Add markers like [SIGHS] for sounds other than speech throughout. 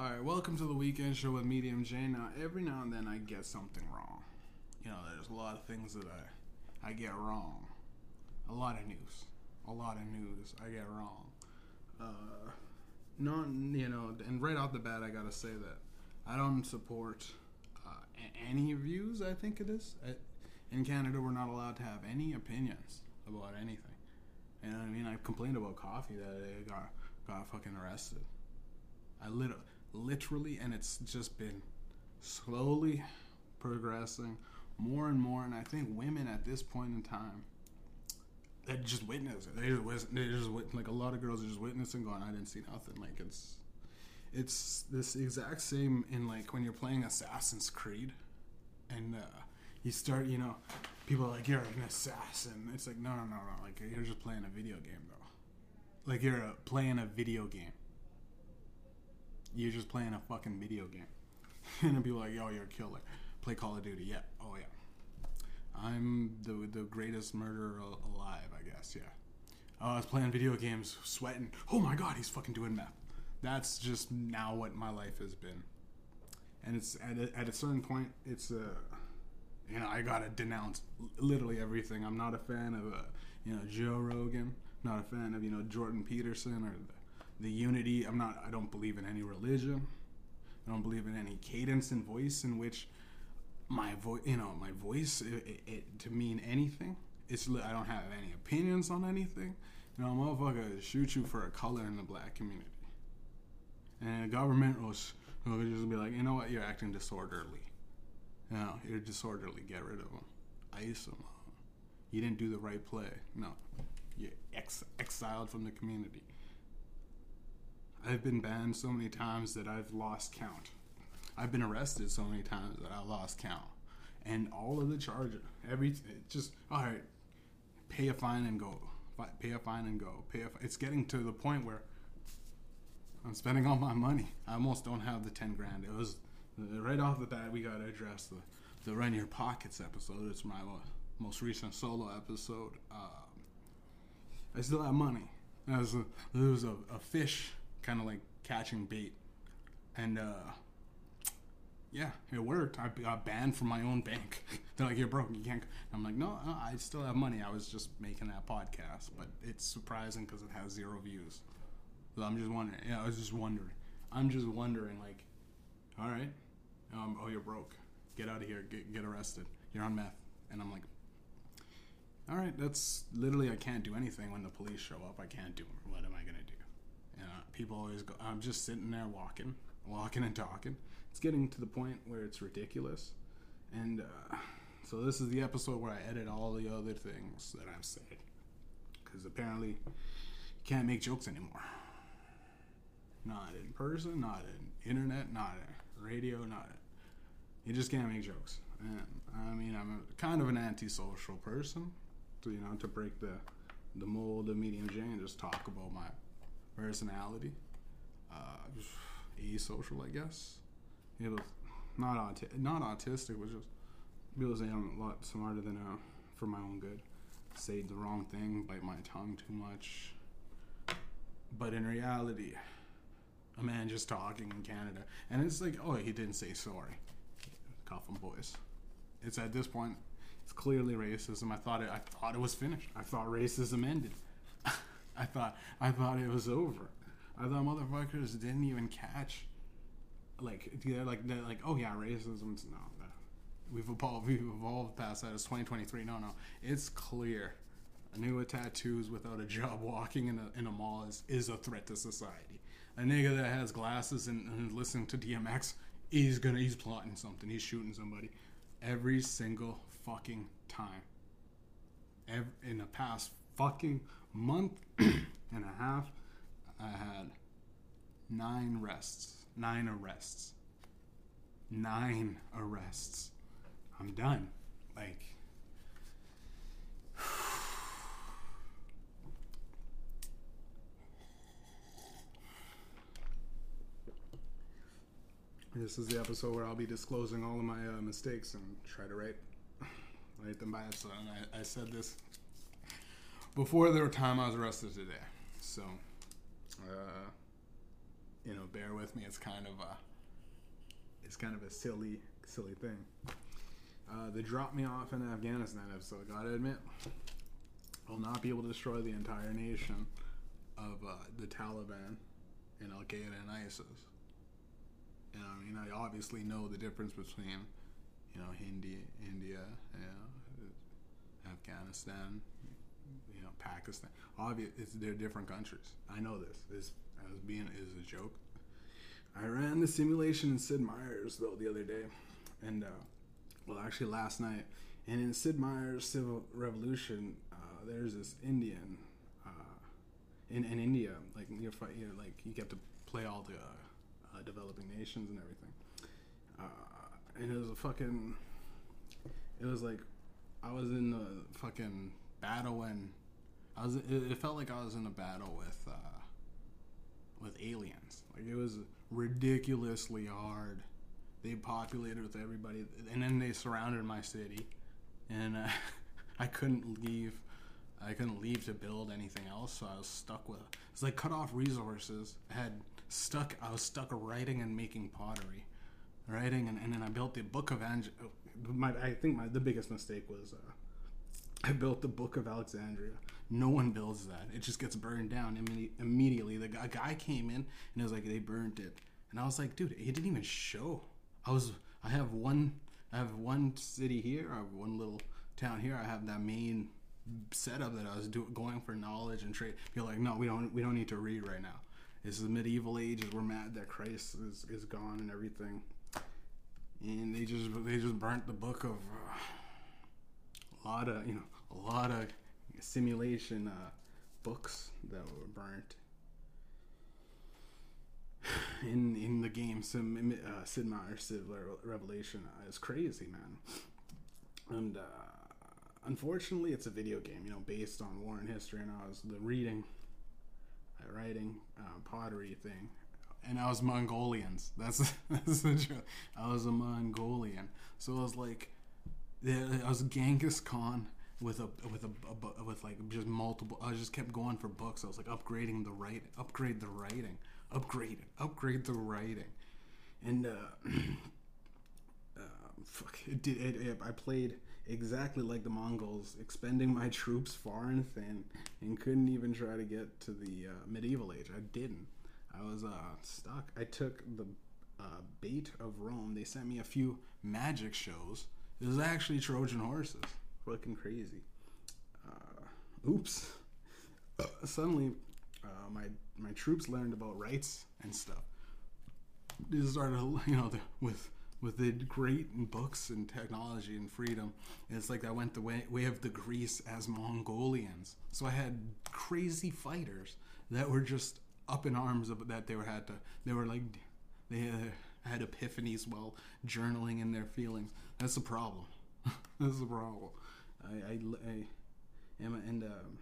All right, welcome to the weekend show with Medium J. Now, every now and then I get something wrong. You know, there's a lot of things that I I get wrong. A lot of news, a lot of news I get wrong. Uh, not you know, and right off the bat, I gotta say that I don't support uh, any views. I think it is. In Canada, we're not allowed to have any opinions about anything. And I mean, I complained about coffee that I got got fucking arrested. I lit- literally, and it's just been slowly progressing more and more. And I think women at this point in time, they just witness it. They just, they just like a lot of girls are just witnessing, going, "I didn't see nothing." Like it's it's this exact same in like when you're playing Assassin's Creed, and uh, you start, you know, people are like, "You're an assassin." It's like, no, no, no, no. Like you're just playing a video game, though. Like you're uh, playing a video game. You're just playing a fucking video game. [LAUGHS] and people are like, "Yo, you're a killer." Play Call of Duty. Yeah. Oh yeah. I'm the the greatest murderer alive. I guess. Yeah. Oh, I was playing video games, sweating. Oh my god, he's fucking doing meth. That's just now what my life has been. And it's at a, at a certain point, it's uh, you know, I gotta denounce literally everything. I'm not a fan of uh, you know Joe Rogan. Not a fan of you know Jordan Peterson or the, the Unity. I'm not. I don't believe in any religion. I don't believe in any cadence and voice in which my voice, you know, my voice it, it, it, to mean anything. It's I don't have any opinions on anything. You know, motherfucker shoot you for a color in the black community, and the government will, will just be like, you know what, you're acting disorderly. You know, you're disorderly. Get rid of them. Ice them. You didn't do the right play. No, you're ex- exiled from the community. I've been banned so many times that I've lost count. I've been arrested so many times that I lost count. And all of the charges, every just all right, pay a fine and go. Pay a fine and go. Pay a. It's getting to the point where I'm spending all my money. I almost don't have the ten grand. It was right off the bat. We got to address the the run your pockets episode. It's my most recent solo episode. Um, I still have money. It was a, it was a, a fish, kind of like catching bait, and uh, yeah, it worked. I got banned from my own bank. [LAUGHS] They're like, "You're broke. You can't." I'm like, "No, no, I still have money. I was just making that podcast, but it's surprising because it has zero views." So I'm just wondering. Yeah, I was just wondering. I'm just wondering, like, all right, um, oh, you're broke. Get out of here. Get, get arrested. You're on meth. And I'm like, all right, that's literally I can't do anything when the police show up. I can't do. What am I gonna do? You know, people always go. I'm just sitting there walking, walking and talking. It's getting to the point where it's ridiculous, and uh, so this is the episode where I edit all the other things that I've said, because apparently you can't make jokes anymore. Not in person, not in internet, not in radio, not. In, you just can't make jokes. And I mean, I'm a, kind of an antisocial person, to you know, to break the the mold of medium J and just talk about my personality. Uh, asocial, I guess. It was not auti- not autistic, but just say I'm a lot smarter than uh, for my own good. Say the wrong thing, bite my tongue too much. But in reality, a man just talking in Canada, and it's like, oh, he didn't say sorry. Coffin boys. It's at this point, it's clearly racism. I thought it. I thought it was finished. I thought racism ended. I thought. I thought it was over. I thought motherfuckers didn't even catch. Like they're like they're like oh yeah racism's no no. we've evolved we've evolved past that it's 2023 no no it's clear a nigga with tattoos without a job [LAUGHS] walking in a, in a mall is, is a threat to society a nigga that has glasses and, and listening to DMX he's gonna he's plotting something he's shooting somebody every single fucking time Ev in the past fucking month [CLEARS THROAT] and a half I had nine arrests nine arrests nine arrests I'm done like [SIGHS] This is the episode where I'll be disclosing all of my uh, mistakes and try to write write them by. So I, I said this before the time I was arrested today. So, uh, you know, bear with me. It's kind of a, it's kind of a silly, silly thing. Uh, they dropped me off in Afghanistan so I gotta admit, I'll not be able to destroy the entire nation of uh, the Taliban and Al Qaeda and ISIS. And I mean, I obviously know the difference between, you know, India, India, you Afghanistan, Pakistan. Obvious, it's they're different countries. I know this. This as being is a joke. I ran the simulation in Sid Meier's though the other day, and uh, well, actually last night. And in Sid Meier's Civ Revolution, uh, there's this Indian uh, in, in India, like you're, fight, you're like you get to play all the uh, uh, developing nations and everything. Uh, and it was a fucking. It was like I was in the fucking battle when I was. It, felt like I was in a battle with uh, with aliens. Like it was ridiculously hard. They populated with everybody, and then they surrounded my city, and uh, [LAUGHS] I couldn't leave. I couldn't leave to build anything else, so I was stuck with. It's like cut off resources. I had stuck. I was stuck writing and making pottery, writing, and, and then I built the Book of Ang. My, I think my the biggest mistake was uh, I built the Book of Alexandria. No one builds that. It just gets burned down imme- immediately. The guy, guy came in and it was like they burned it, and I was like, dude, it didn't even show. I was. I have one. I have one city here. I have one little town here. I have that main setup that I was doing, going for knowledge and trade. You're like, no, we don't. We don't need to read right now. This is the medieval ages. We're mad that Christ is, is gone and everything. And they just they just burnt the book of uh, a lot of you know a lot of simulation uh, books that were burnt in in the game. Sim, uh, Sid Meier's Civ Revolution uh, is crazy, man. And uh, unfortunately, it's a video game, you know, based on war and history. And I was the reading, writing, uh, pottery thing, and I was Mongolians. That's [LAUGHS] that's the truth. I was a Mongolian, so I was like, I was Genghis Khan with a with a, a, with like just multiple. I just kept going for books. I was like upgrading the write, upgrade the writing, upgrade upgrade the writing, and uh, [CLEARS THROAT] uh, fuck, it. It, it, I played exactly like the Mongols, expending my [LAUGHS] troops far and thin, and couldn't even try to get to the uh, medieval age. I didn't. I was uh, stuck. I took the uh, bait of Rome. They sent me a few magic shows. It was actually Trojan horses fucking crazy. Uh, oops. [LAUGHS] Uh, suddenly, uh, my my troops learned about rights and stuff. They started, [LAUGHS] you know, the, with with the great books and technology and freedom. It's like I went the way, way of the Greece as Mongolians. So I had crazy fighters that were just up in arms of that they were had to. They were like they had epiphanies while journaling in their feelings. That's the problem. [LAUGHS] That's the problem. I, I, I am and um,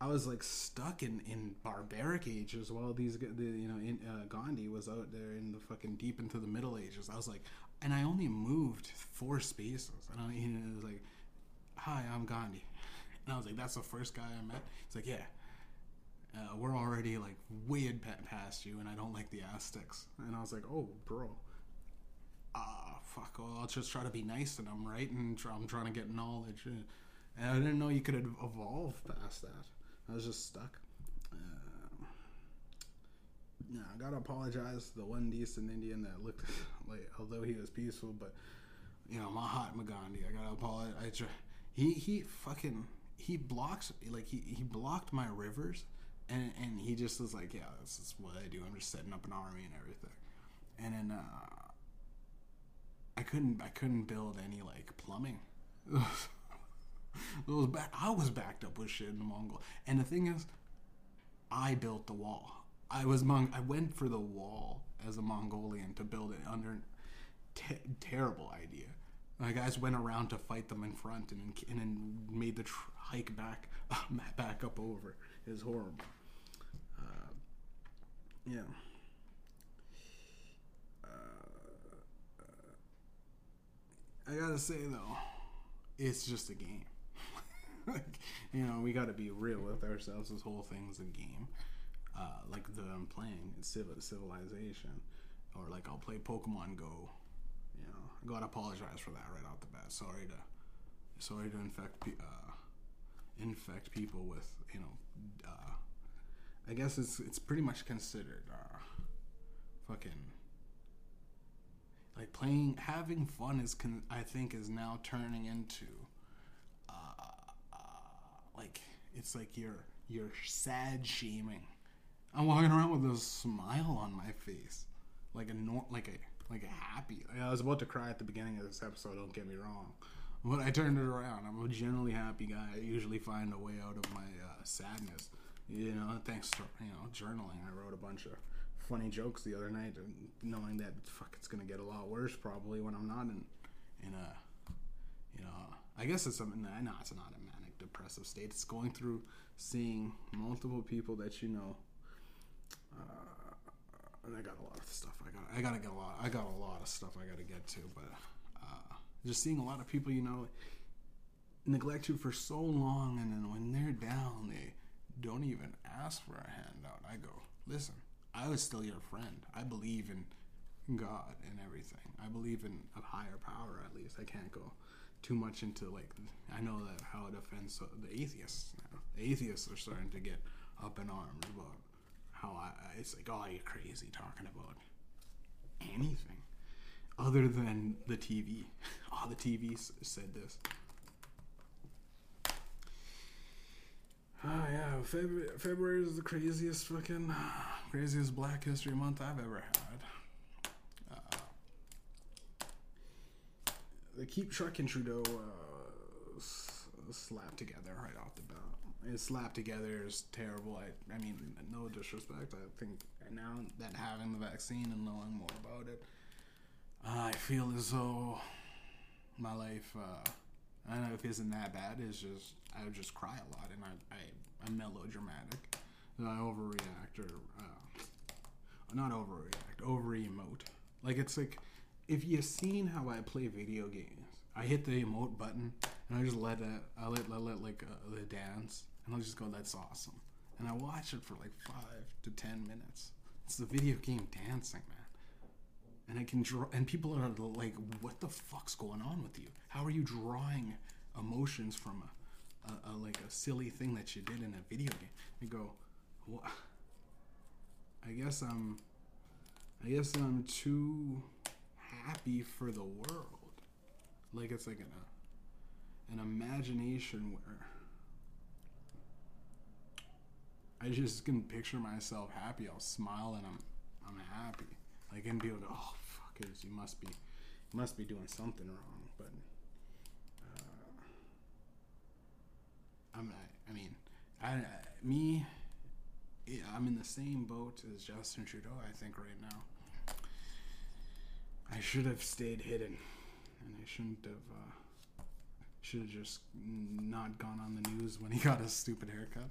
I was like stuck in, in barbaric ages while these the, you know in, uh, Gandhi was out there in the fucking deep into the Middle Ages. I was like, and I only moved four spaces, and I know, it was like, hi, I'm Gandhi, and I was like, that's the first guy I met. It's like, yeah. Uh, we're already like way past you, and I don't like the Aztecs. And I was like, "Oh, bro, ah, fuck, well, I'll just try to be nice to them, right? And I'm trying to get knowledge. And I didn't know you could evolve past that. I was just stuck. Uh, yeah, I gotta apologize to the one decent Indian that looked [LAUGHS] like, although he was peaceful, but you know, Mahatma Gandhi. I gotta apologize. He he fucking he blocks like he he blocked my rivers, and and he just was like, yeah, this is what I do. I'm just setting up an army and everything. And then uh, I couldn't I couldn't build any like plumbing. [LAUGHS] was back, I was backed up with shit in the Mongol. And the thing is, I built the wall. I was Mong- I went for the wall as a Mongolian to build it under te- terrible idea. My guys went around to fight them in front and and made the tr- hike back [LAUGHS] back up over. It was horrible. Uh, yeah. I gotta say though, it's just a game. [LAUGHS] like, you know, we gotta be real with ourselves. This whole thing's a game. uh, like the I'm playing Civil Civilization, or like I'll play Pokemon Go. You know, I gotta apologize for that right off the bat. Sorry to, sorry to infect pe- uh, infect people with you know. Uh, I guess it's it's pretty much considered uh, fucking like playing having fun is con- I think is now turning into uh, uh, like it's like you're you're sad shaming. I'm walking around with a smile on my face, like a nor- like a like a happy. I was about to cry at the beginning of this episode. Don't get me wrong, but I turned it around. I'm a generally happy guy. I usually find a way out of my uh, sadness. You know, thanks to you know journaling. I wrote a bunch of funny jokes the other night, knowing that fuck, it's gonna get a lot worse probably when I'm not in in a you know. I guess it's something. No, it's not a manic depressive state. It's going through seeing multiple people that you know. Uh, and I got a lot of stuff. I got. I gotta get a lot. I got a lot of stuff I gotta get to, but uh, just seeing a lot of people, you know, neglect you for so long, and then when they're down, they don't even ask for a handout. I go, listen, I was still your friend. I believe in God and everything. I believe in a higher power. At least I can't go too much into like. I know that how it offends the atheists now. The atheists are starting to get up in arms about how I. It's like, oh, you're crazy talking about anything other than the TV. Oh, [LAUGHS] the TV said this. Oh yeah, February, February is the craziest fucking craziest Black History Month I've ever had. Uh, they keep Truck and Trudeau uh, slapped together right off the bat. It's slapped together is terrible. I, I mean, no disrespect. I think now that having the vaccine and knowing more about it, I feel as though my life. Uh, I don't know if it isn't that bad. It's just I would just cry a lot, and I I I'm melodramatic. And I overreact or uh, not overreact, over emote. Like it's like if you've seen how I play video games, I hit the emote button and I just let it. I let I let like uh, the dance, and I'll just go, "That's awesome," and I watch it for like five to ten minutes. It's the video game dancing, man and I can draw. And people are like, "What the fuck's going on with you? How are you drawing emotions from a, a, a like a silly thing that you did in a video game?" I go, "What? I guess I'm, I guess I'm too happy for the world. Like it's like an an imagination where." I just can picture myself happy. I'll smile and I'm I'm happy. Like and be able to, oh it, you must be, you must be doing something wrong. But uh, I'm not. I mean, I, I me, yeah, I'm in the same boat as Justin Trudeau. I think right now. I should have stayed hidden, and I shouldn't have. Uh, should have just not gone on the news when he got his stupid haircut.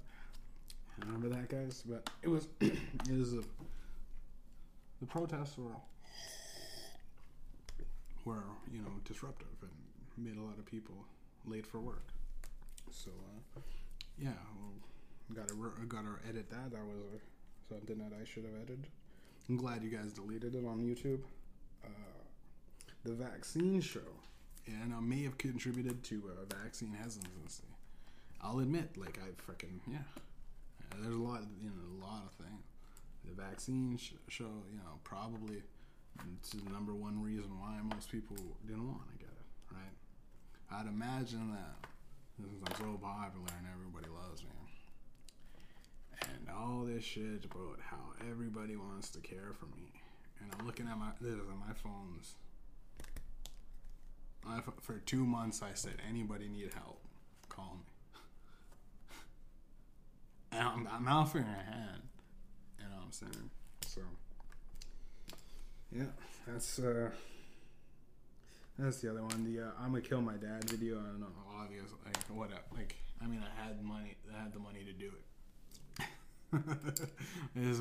Remember that, guys? But it was [COUGHS] it was a the protests were were you know disruptive and made a lot of people late for work. So uh, yeah, well, got to got to edit that. That was something that I should have edited. I'm glad you guys deleted it on YouTube. Uh, the vaccine show, and may have contributed to uh, vaccine hesitancy. I'll admit, like I freaking yeah. There's a lot, you know, a lot of things the vaccine sh- show, you know, probably it's the number one reason why most people didn't want to get it, right? I'd imagine that since I'm so popular and everybody loves me, and all this shit about how everybody wants to care for me, and I'm looking at my this on my phones. I, for two months, I said, anybody need help, call me. [LAUGHS] and I'm, I'm offering a hand You know what I'm saying? So yeah, that's uh that's the other one. The uh, I'm gonna kill my dad video. I don't know, obvious like what like I mean I had money I had the money to do it. [LAUGHS] it's,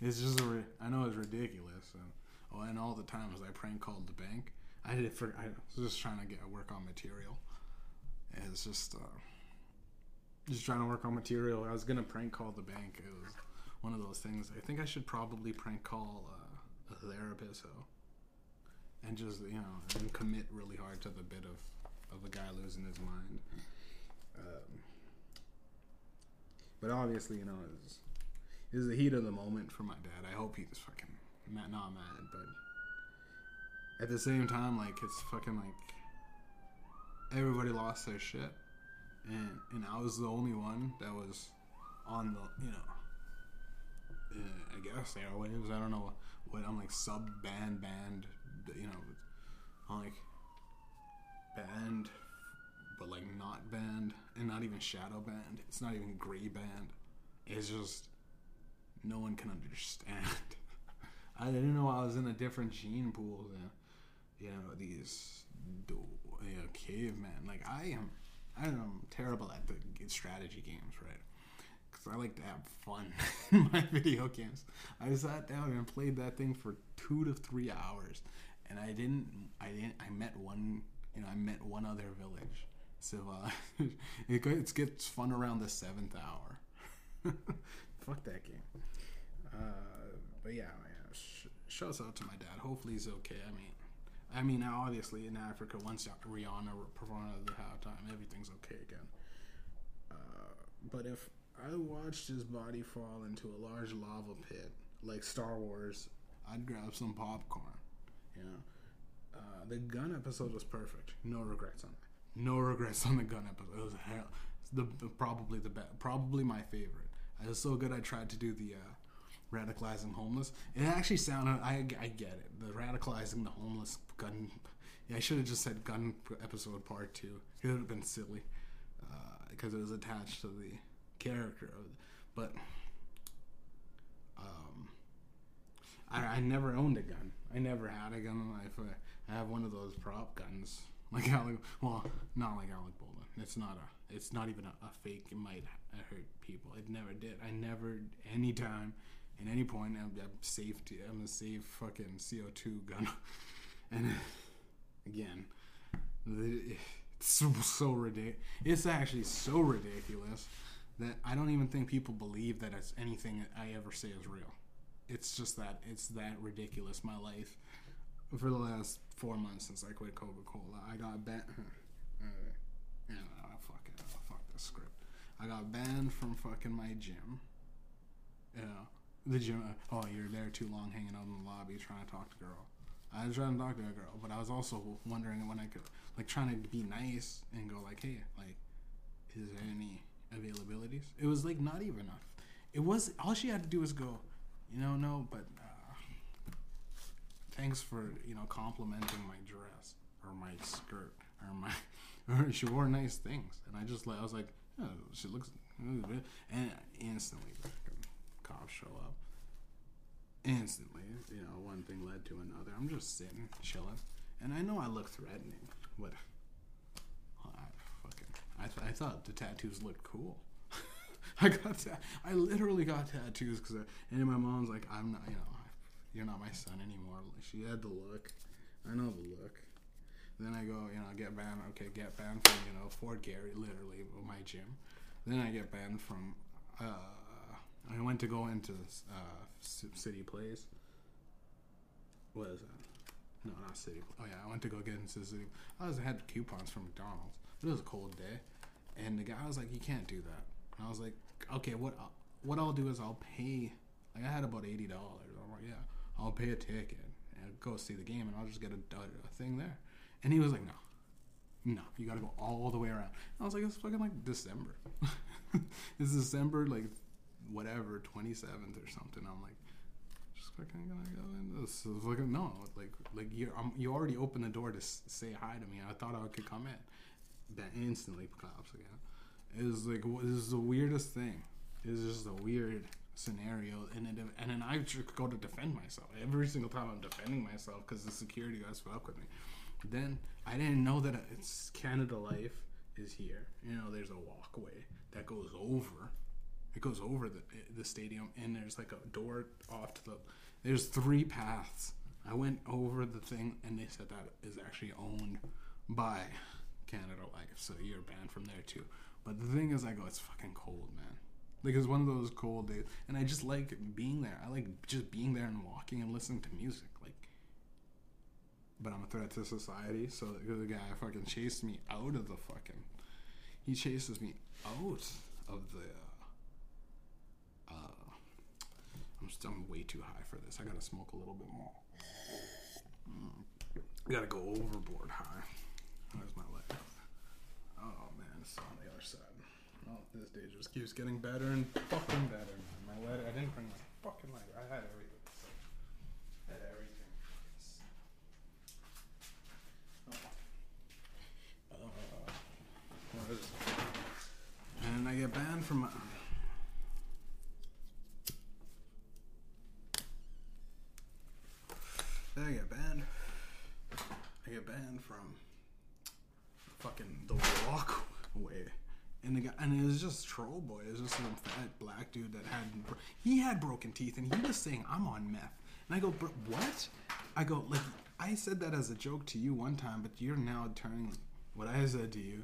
it's just a, I know it's ridiculous. And, oh, and all the times I prank called the bank. I did it for I was just trying to get work on material. It's just uh, just trying to work on material. I was gonna prank call the bank. It was one of those things. I think I should probably prank call uh, a therapist, so, and just you know, and commit really hard to the bit of of a guy losing his mind. Um, but obviously, you know, it's, it's the heat of the moment for my dad. I hope he's fucking mad, not mad, but at the same time, like it's fucking like everybody lost their shit, and and I was the only one that was on the you know. Uh, I guess airwaves. I don't know what I'm like sub band band. You know, I'm like band, but like not band, and not even shadow band. It's not even gray band. It's just no one can understand. [LAUGHS] I didn't know I was in a different gene pool than you know these you know, cavemen. Like I am, I am terrible at the strategy games, right? Because I like to have fun [LAUGHS] in my video games. I sat down and played that thing for two to three hours, and I didn't, I didn't, I met one, you know, I met one other village. So uh, [LAUGHS] it, it gets fun around the seventh hour. [LAUGHS] Fuck that game. Uh, but yeah, man, sh- shouts out to my dad. Hopefully he's okay. I mean, I mean, obviously in Africa, once Rihanna performed at the halftime, everything's okay again. Uh, but if I watched his body fall into a large lava pit like Star Wars, I'd grab some popcorn. You know, uh, the gun episode was perfect. No regrets on it. No regrets on the gun episode. It was hell. The probably the best. Probably my favorite. It was so good. I tried to do the. Uh, radicalizing homeless. It actually sounded. I, I get it. The radicalizing the homeless gun. Yeah, I should have just said gun episode part two. It would have been silly because uh, it was attached to the character of. But um, I, I never owned a gun. I never had a gun. In my life. I, have one of those prop guns, [LAUGHS] like Alec. Well, not like Alec Baldwin. It's not a. It's not even a, a fake. It might hurt people. It never did. I never, anytime, at any point, I'm, I'm I'm a safe fucking CO two gun. [LAUGHS] and again, it's so, so ridiculous. It's actually so ridiculous that I don't even think people believe that it's anything I ever say is real. It's just that it's that ridiculous. My life for the last four months since I quit Coca Cola, I got banned. [LAUGHS] Uh, yeah, no, fuck it. Oh, fuck this script. I got banned from fucking my gym. You know, the gym. Uh, oh, you're there too long, hanging out in the lobby trying to talk to girl. I was trying to talk to a girl, but I was also wondering when I could, like, trying to be nice and go like, hey, like, is there any availabilities? It was like not even enough. It was all she had to do was go, you know, no, but uh, thanks for you know complimenting my dress or my skirt or my. [LAUGHS] Or she wore nice things, and I just like I was like, oh, she looks, and instantly cops show up. Instantly, you know, one thing led to another. I'm just sitting, chilling, and I know I look threatening, but I, th- I thought the tattoos looked cool. [LAUGHS] I got ta- I literally got tattoos because and my mom's like, I'm not, you know, you're not my son anymore. She had the look. I know the look. Then I go, you know, get banned. Okay, get banned from you know Fort Garry, literally my gym. Then I get banned from. Uh, I went to go into uh, City Place. What is that? No, not City. Oh yeah, I went to go get into City. I was had coupons from McDonald's. It was a cold day, and the guy was like, "You can't do that." And I was like, "Okay, what? Uh, what I'll do is I'll pay. Like I had about eighty dollars. I'm like, yeah, I'll pay a ticket and go see the game, and I'll just get a, a thing there." And he was like, no, no, you gotta go all the way around. And I was like, it's fucking like December. [LAUGHS] it's December, like, whatever, 27th or something. I'm like, just fucking gonna go in this. So like, no, like, like you you already opened the door to s- say hi to me. I thought I could come in. That instantly collapsed again. Was like, this is the weirdest thing. Was just a weird scenario, and it, and then I go to defend myself every single time. I'm defending myself because the security guys fuck with me. Then I didn't know that it's Canada Life is here. You know, there's a walkway that goes over. It goes over the the stadium, and there's like a door off to the. There's three paths. I went over the thing, and they said that is actually owned by Canada Life, so you're banned from there too. But the thing is, I go, it's fucking cold, man. Like it's one of those cold days, and I just like being there. I like just being there and walking and listening to music. Like, but I'm a threat to society. So the guy fucking chased me out of the fucking. He chases me out of the. Uh, uh, I'm still I'm way too high for this. I gotta smoke a little bit more. Mm. I gotta go overboard high. My? Oh on the other side. Oh, this day just keeps getting better and fucking better, man. My lighter, I didn't bring my fucking lighter. I had everything. So. I had everything. Oh. Uh? And I get banned from. I get banned. I get banned from fucking the walkway. And the guy, and it was just troll boy. It was just some fat black dude that had he had broken teeth, and he was saying, "I'm on meth." And I go, "Bro, what?" I go, "Like I said that as a joke to you one time, but you're now turning what I said to you."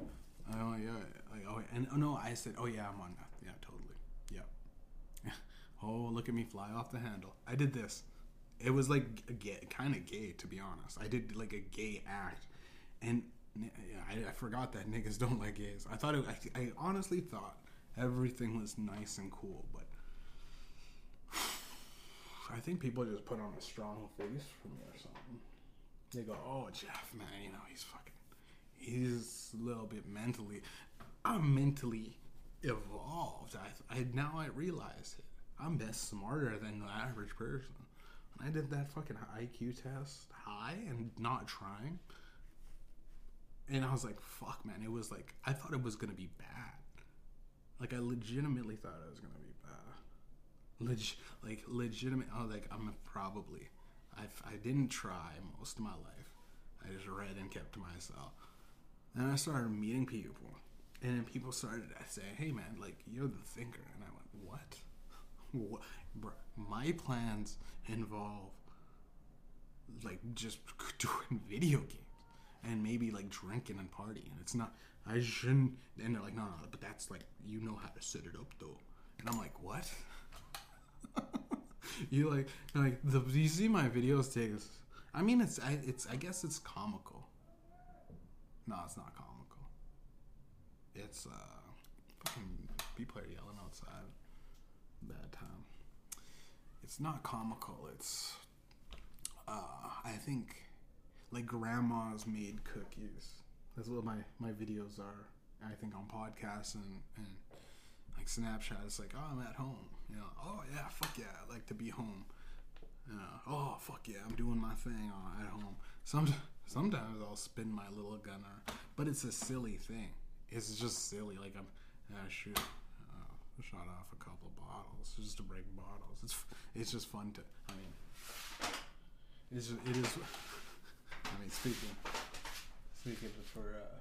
Oh yeah, like oh, and oh no, I said, "Oh yeah, I'm on meth." Yeah, totally. Yeah. [LAUGHS] oh, look at me fly off the handle. I did this. It was like a gay, kind of gay, to be honest. I did like a gay act, and I, I forgot that niggas don't like gays. I thought it, I, I honestly thought everything was nice and cool, but [SIGHS] I think people just put on a strong face for me or something. They go, "Oh, Jeff, man, you know he's fucking, he's a little bit mentally, I'm mentally evolved. I, I now I realize it. I'm best smarter than the average person. I did that fucking IQ test high and not trying. And I was like, fuck, man. It was like, I thought it was to be bad. Like, I legitimately thought it was to be bad. Leg- like, legitimate. I was like, I'm probably. I, I didn't try most of my life. I just read and kept to myself. And I started meeting people. And then people started to say, hey, man, like, you're the thinker. And I went, what? [LAUGHS] what? My plans involve like just [LAUGHS] doing video games and maybe like drinking and partying. It's not. I shouldn't. And they're like, no, no, but that's like you know how to set it up though. And I'm like, what? [LAUGHS] you like like the you see my videos takes. I mean, it's I it's I guess it's comical. No, it's not comical. It's uh, fucking people are yelling outside. Bad time it's not comical. It's uh, I think like grandma's made cookies. That's what my my videos are. I think on podcasts and and like Snapchat. It's like oh I'm at home. You know oh yeah fuck yeah I like to be home. Uh, oh fuck yeah I'm doing my thing at home. Some sometimes I'll spin my little gunner, but it's a silly thing. It's just silly. Like I'm uh, shoot shot off a couple of bottles just to break bottles. It's it's just fun to. I mean, it's it is. I mean, speaking speaking for uh,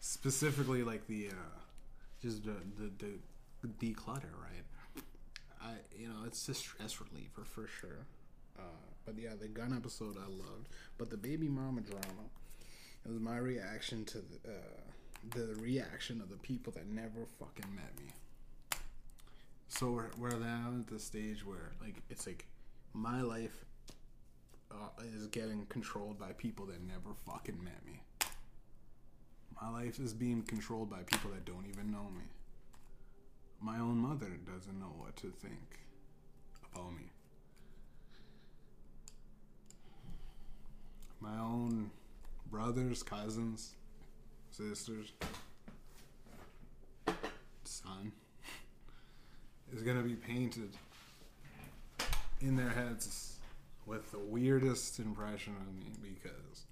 specifically like the uh, just the, the the declutter, right? I you know it's a stress reliever for sure. Uh, but yeah, the gun episode I loved, but the baby mama drama. It was my reaction to the, uh, the reaction of the people that never fucking met me. So we're, we're now at the stage where like it's like my life uh, is getting controlled by people that never fucking met me. My life is being controlled by people that don't even know me. My own mother doesn't know what to think about me. My own brothers, cousins, sisters, son [LAUGHS] is going to be painted in their heads with the weirdest impression on me because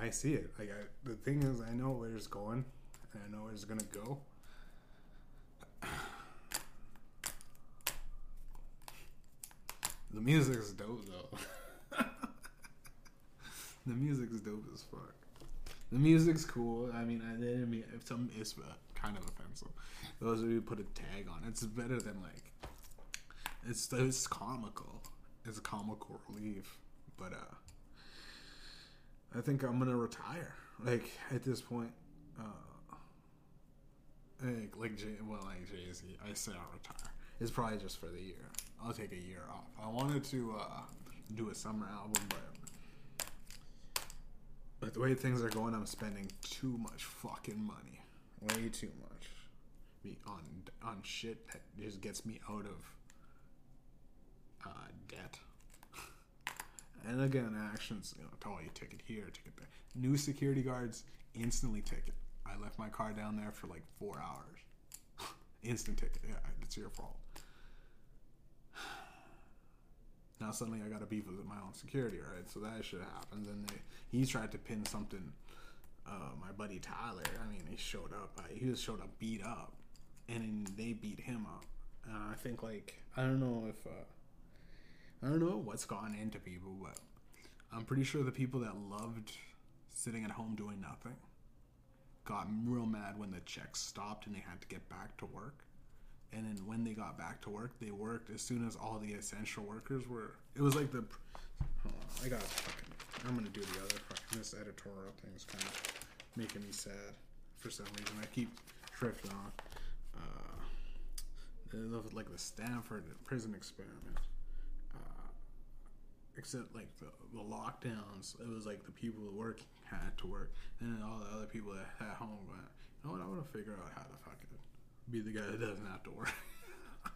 I see it. Like I, the thing is, I know where it's going, and I know where it's gonna go. The music is dope though. [LAUGHS] the music is dope as fuck. The music's cool. I mean, I didn't mean if some is kind of offensive. Those of you who put a tag on it's better than like it's it's comical. It's a comical relief, but uh, I think I'm gonna retire. Like at this point, uh, like, like Jay, well, like Jay Z, I say I'll retire. It's probably just for the year. I'll take a year off. I wanted to uh, do a summer album, but but the way things are going, I'm spending too much fucking money, way too much, me on on shit that just gets me out of uh, debt. and again, actions, you know, tell you ticket here, ticket there. New security guards instantly ticket. I left my car down there for like four hours. [LAUGHS] Instant ticket. Yeah, it's your fault. [SIGHS] Now suddenly I got to beef with my own security, right? So that shit happens, and they, he tried to pin something. Uh, my buddy Tyler, I mean, he showed up. Uh, he was showed up beat up, and then they beat him up. And I think like I don't know if uh, I don't know what's gone into people, but I'm pretty sure the people that loved sitting at home doing nothing got real mad when the checks stopped and they had to get back to work. And then when they got back to work, they worked as soon as all the essential workers were. It was like the. On, I got fucking. I'm gonna do the other fucking. This editorial thing is kind of making me sad for some reason. I keep drifting on. Uh, like the Stanford prison experiment except like the, the lockdowns, it was like the people who work had to work, and then all the other people that at home went, you know what, I want to figure out how to fucking be the guy that doesn't have to work.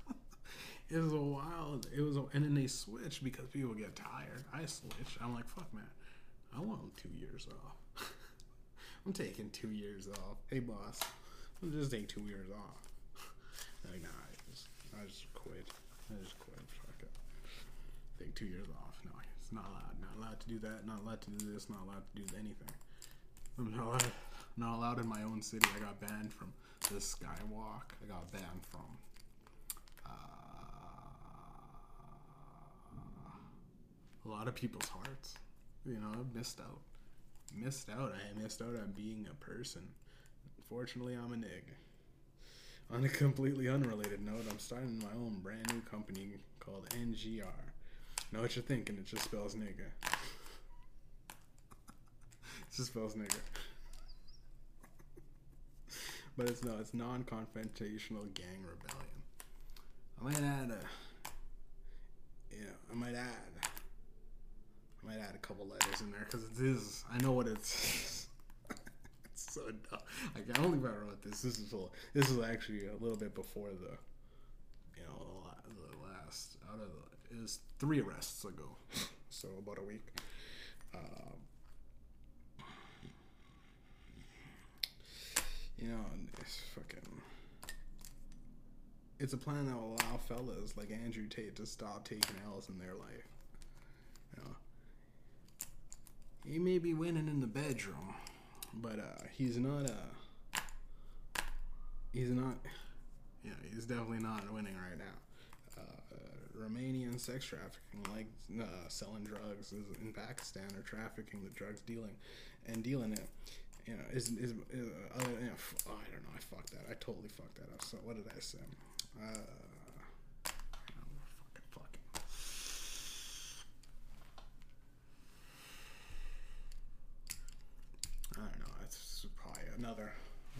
[LAUGHS] it was a wild. It was, a, and then they switched because people get tired. I switched. I'm like, fuck, man, I want two years off. [LAUGHS] I'm taking two years off. Hey, boss, I'm just taking two years off. like, nah, I just, I just quit. I just quit. Fuck it. Take two years off. Not allowed. Not allowed to do that. Not allowed to do this. Not allowed to do anything. I'm not allowed, not allowed in my own city. I got banned from the Skywalk. I got banned from uh, a lot of people's hearts. You know, I missed out. Missed out. I missed out on being a person. Fortunately, I'm a nig. On a completely unrelated note, I'm starting my own brand new company called NGR. Know what you're thinking? It just spells nigga. it just spells nigga. but it's no, it's non-confrontational gang rebellion. I might add a, yeah, I might add, I might add a couple letters in there because it is. I know what it's. [LAUGHS] it's so dumb. I can't believe I this. This is a, this is actually a little bit before the, you know, the last out of the is three arrests ago, so about a week. Uh, you know, it's fucking. It's a plan that will allow fellas like Andrew Tate to stop taking L's in their life. You know, he may be winning in the bedroom, but uh, he's not a. Uh, he's not. Yeah, he's definitely not winning right now. Romanian sex trafficking, like uh, selling drugs in Pakistan or trafficking the drugs, dealing and dealing it. You know, is is, is uh, you know, oh, I don't know. I fucked that. I totally fucked that up. So what did I say? Uh. I don't know. It's probably another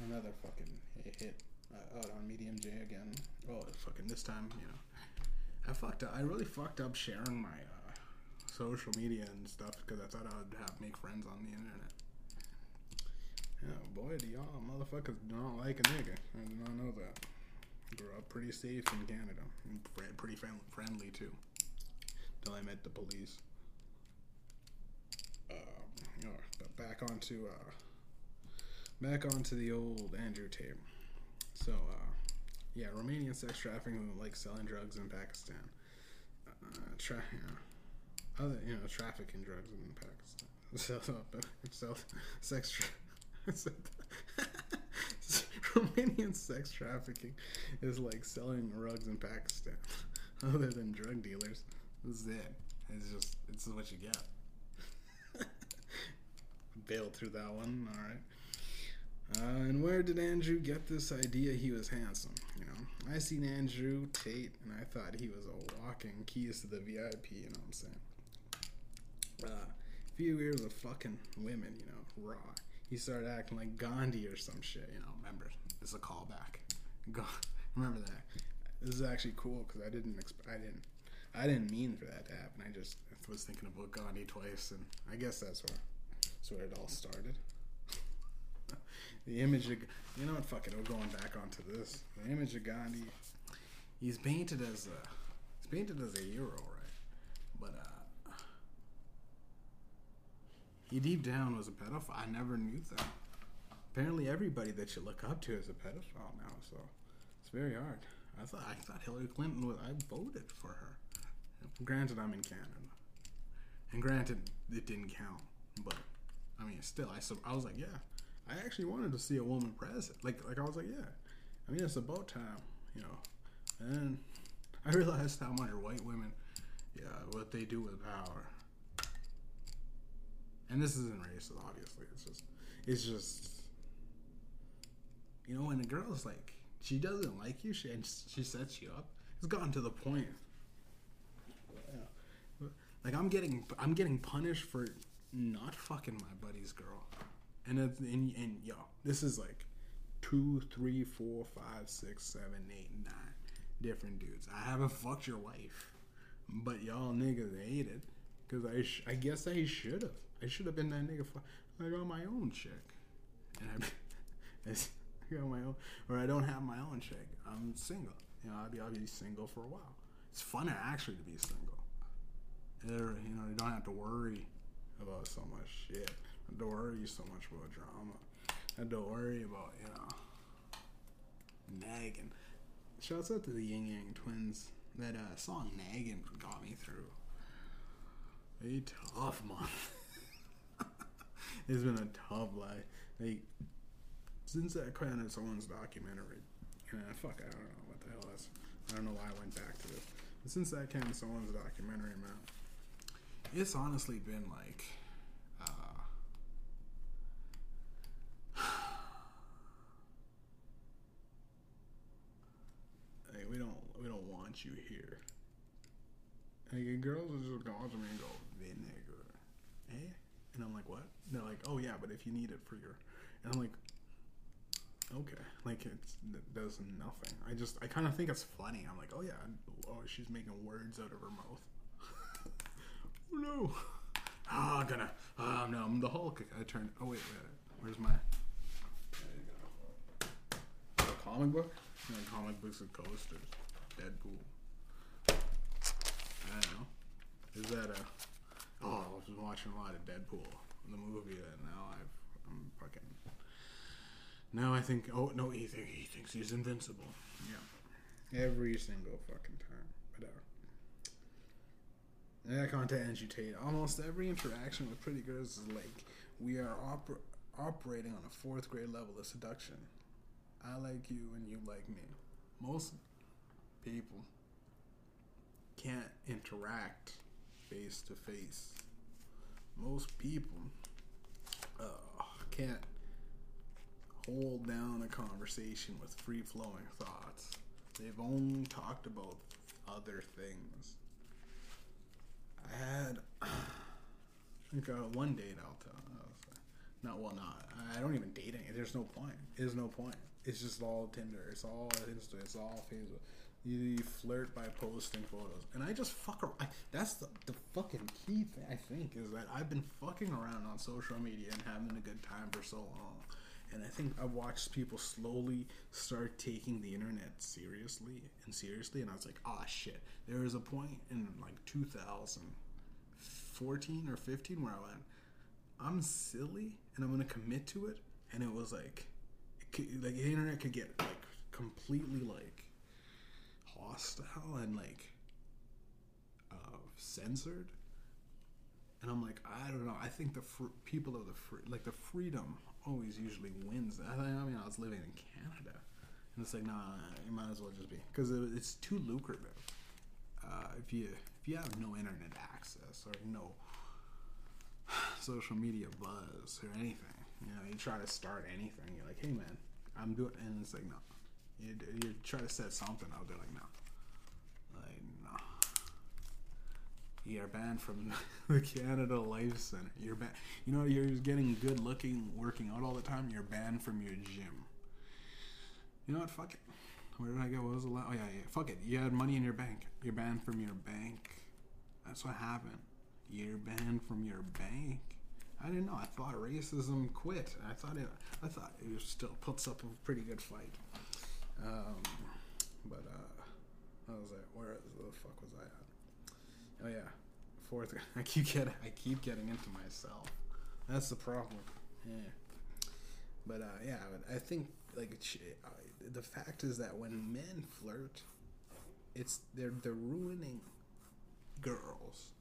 another fucking hit uh, out on Medium J again. Oh, fucking this time, you know. I fucked up. I really fucked up sharing my uh, social media and stuff because I thought I would have make friends on the internet. Yeah, boy, do y'all motherfuckers don't like a nigga. I did not know that. Grew up pretty safe in Canada. Pretty friendly too. Till I met the police. You know, but back onto uh, back onto the old Andrew Tate. So, uh, yeah, Romanian sex trafficking, like selling drugs in Pakistan. Uh, tra- other, you know, trafficking drugs in Pakistan. [LAUGHS] So, so sex tra- [LAUGHS] Romanian sex trafficking is like selling drugs in Pakistan. [LAUGHS] Other than drug dealers, this is it. It's just, it's what you get. Bailed through that one. All right. Uh, and where did Andrew get this idea he was handsome? You know, I seen Andrew Tate and I thought he was a walking keys to the VIP, you know what I'm saying? Uh, few years of fucking women, you know, raw. He started acting like Gandhi or some shit, you know, remember? This is a callback. Go, [LAUGHS] remember that. This is actually cool because I didn't exp- I didn't I didn't mean for that to happen. I just was thinking about Gandhi twice, and I guess that's where that's where it all started. The image of you know what? Fuck it. We're going back onto this. The image of Gandhi. He's painted as a he's painted as a hero, right? But uh, he deep down was a pedophile. I never knew that. Apparently, everybody that you look up to is a pedophile now. So it's very hard. I thought I thought Hillary Clinton was. I voted for her. Granted, I'm in Canada, and granted, it didn't count. But I mean, still, I so I was like, yeah, I actually wanted to see a woman president. Like, like I was like, yeah. I mean, it's about time, you know. And [LAUGHS] I realized how much white women, yeah, what they do with power. And this isn't racist, obviously. It's just, it's just, you know, when a girl's like, she doesn't like you, she and she sets you up. It's gotten to the point. Yeah. Like I'm getting, I'm getting punished for not fucking my buddy's girl, and it's, and and yo, this is like two, three, four, five, six, seven, eight, nine different dudes. I haven't fucked your wife, but y'all niggas hate it because I sh- I guess I should have. I should have been that nigga. Fu- I got my own chick, and I, [LAUGHS] I got my own, or I don't have my own chick. I'm single. You know, I'll be I'll be single for a while. It's funner actually to be single. You know, you don't have to worry about so much shit. Don't worry so much about drama. I don't worry about you know nagging. Shouts out to the Ying Yang Twins. That uh, song "Nagging" got me through a tough month. [LAUGHS] it's been a tough life. Like since that Candace Owens documentary, and uh, fuck, I don't know what the hell that's. I don't know why I went back to this. But since that Candace Owens documentary, man, it's honestly been like. Uh, like we don't we don't want you here. Like girls will just go to me and go vinegar, eh? And I'm like, what? And they're like, oh yeah, but if you need it for your, and I'm like, okay, like it's, it does nothing. I just I kind of think it's funny. I'm like, oh yeah, oh she's making words out of her mouth. [LAUGHS] oh no. Ah, I'm gonna. Ah, no, I'm the Hulk. I turned. Oh wait, wait. Where's my? There you go. A comic book? Comic books and coasters. Deadpool. I don't know. Is that a? Oh, I was watching a lot of Deadpool, the movie, and now I've I'm fucking. Now I think. Oh no, he think he thinks he's invincible. Yeah. Every single fucking time. Uh, that content agitate. Almost every interaction with pretty girls is like we are oper- operating on a fourth grade level of seduction. I like you and you like me. Most people can't interact face to face. Most people uh, can't hold down a conversation with free flowing thoughts. They've only talked about other things. I had [SIGHS] like uh, one date I'll tell. Not well, not. I don't even date any. There's no point. There's no point. It's just all Tinder. It's all Insta. It's all Facebook. You, flirt by posting photos, and I just fuck around. That's the, the fucking key thing. I think is that I've been fucking around on social media and having a good time for so long, and I think I've watched people slowly start taking the internet seriously and seriously, and I was like, ah, oh, shit. There was a point in like 2014 or 15 where I went, I'm silly and I'm gonna commit to it, and it was like, it could, like the internet could get like completely like hostile and like uh, censored, and I'm like, I don't know. I think the fr- people of the free, like the freedom always usually wins. I, I mean, I was living in Canada, and it's like, nah, you might as well just be because it, it's too lucrative. Uh, if you if you have no internet access or no [SIGHS] social media buzz or anything. You know, you try to start anything. You're like, hey man, I'm doing, and it's like no. You, you try to set something out. They're like no, like no. You're banned from [LAUGHS] the Canada Life Center. You're banned. You know, you're getting good looking, working out all the time. You're banned from your gym. You know what? Fuck it. Where did I go? What was the last? Oh yeah, yeah. Fuck it. You had money in your bank. You're banned from your bank. That's what happened. You're banned from your bank. I didn't know. I thought racism quit. I thought it. I thought it still puts up a pretty good fight. Um, but uh, I was like, where the fuck was? Oh yeah, fourth. [LAUGHS] I keep getting. I keep getting into myself. That's the problem. Yeah. But uh, yeah, I think like uh, the fact is that when men flirt, it's they're they're ruining girls,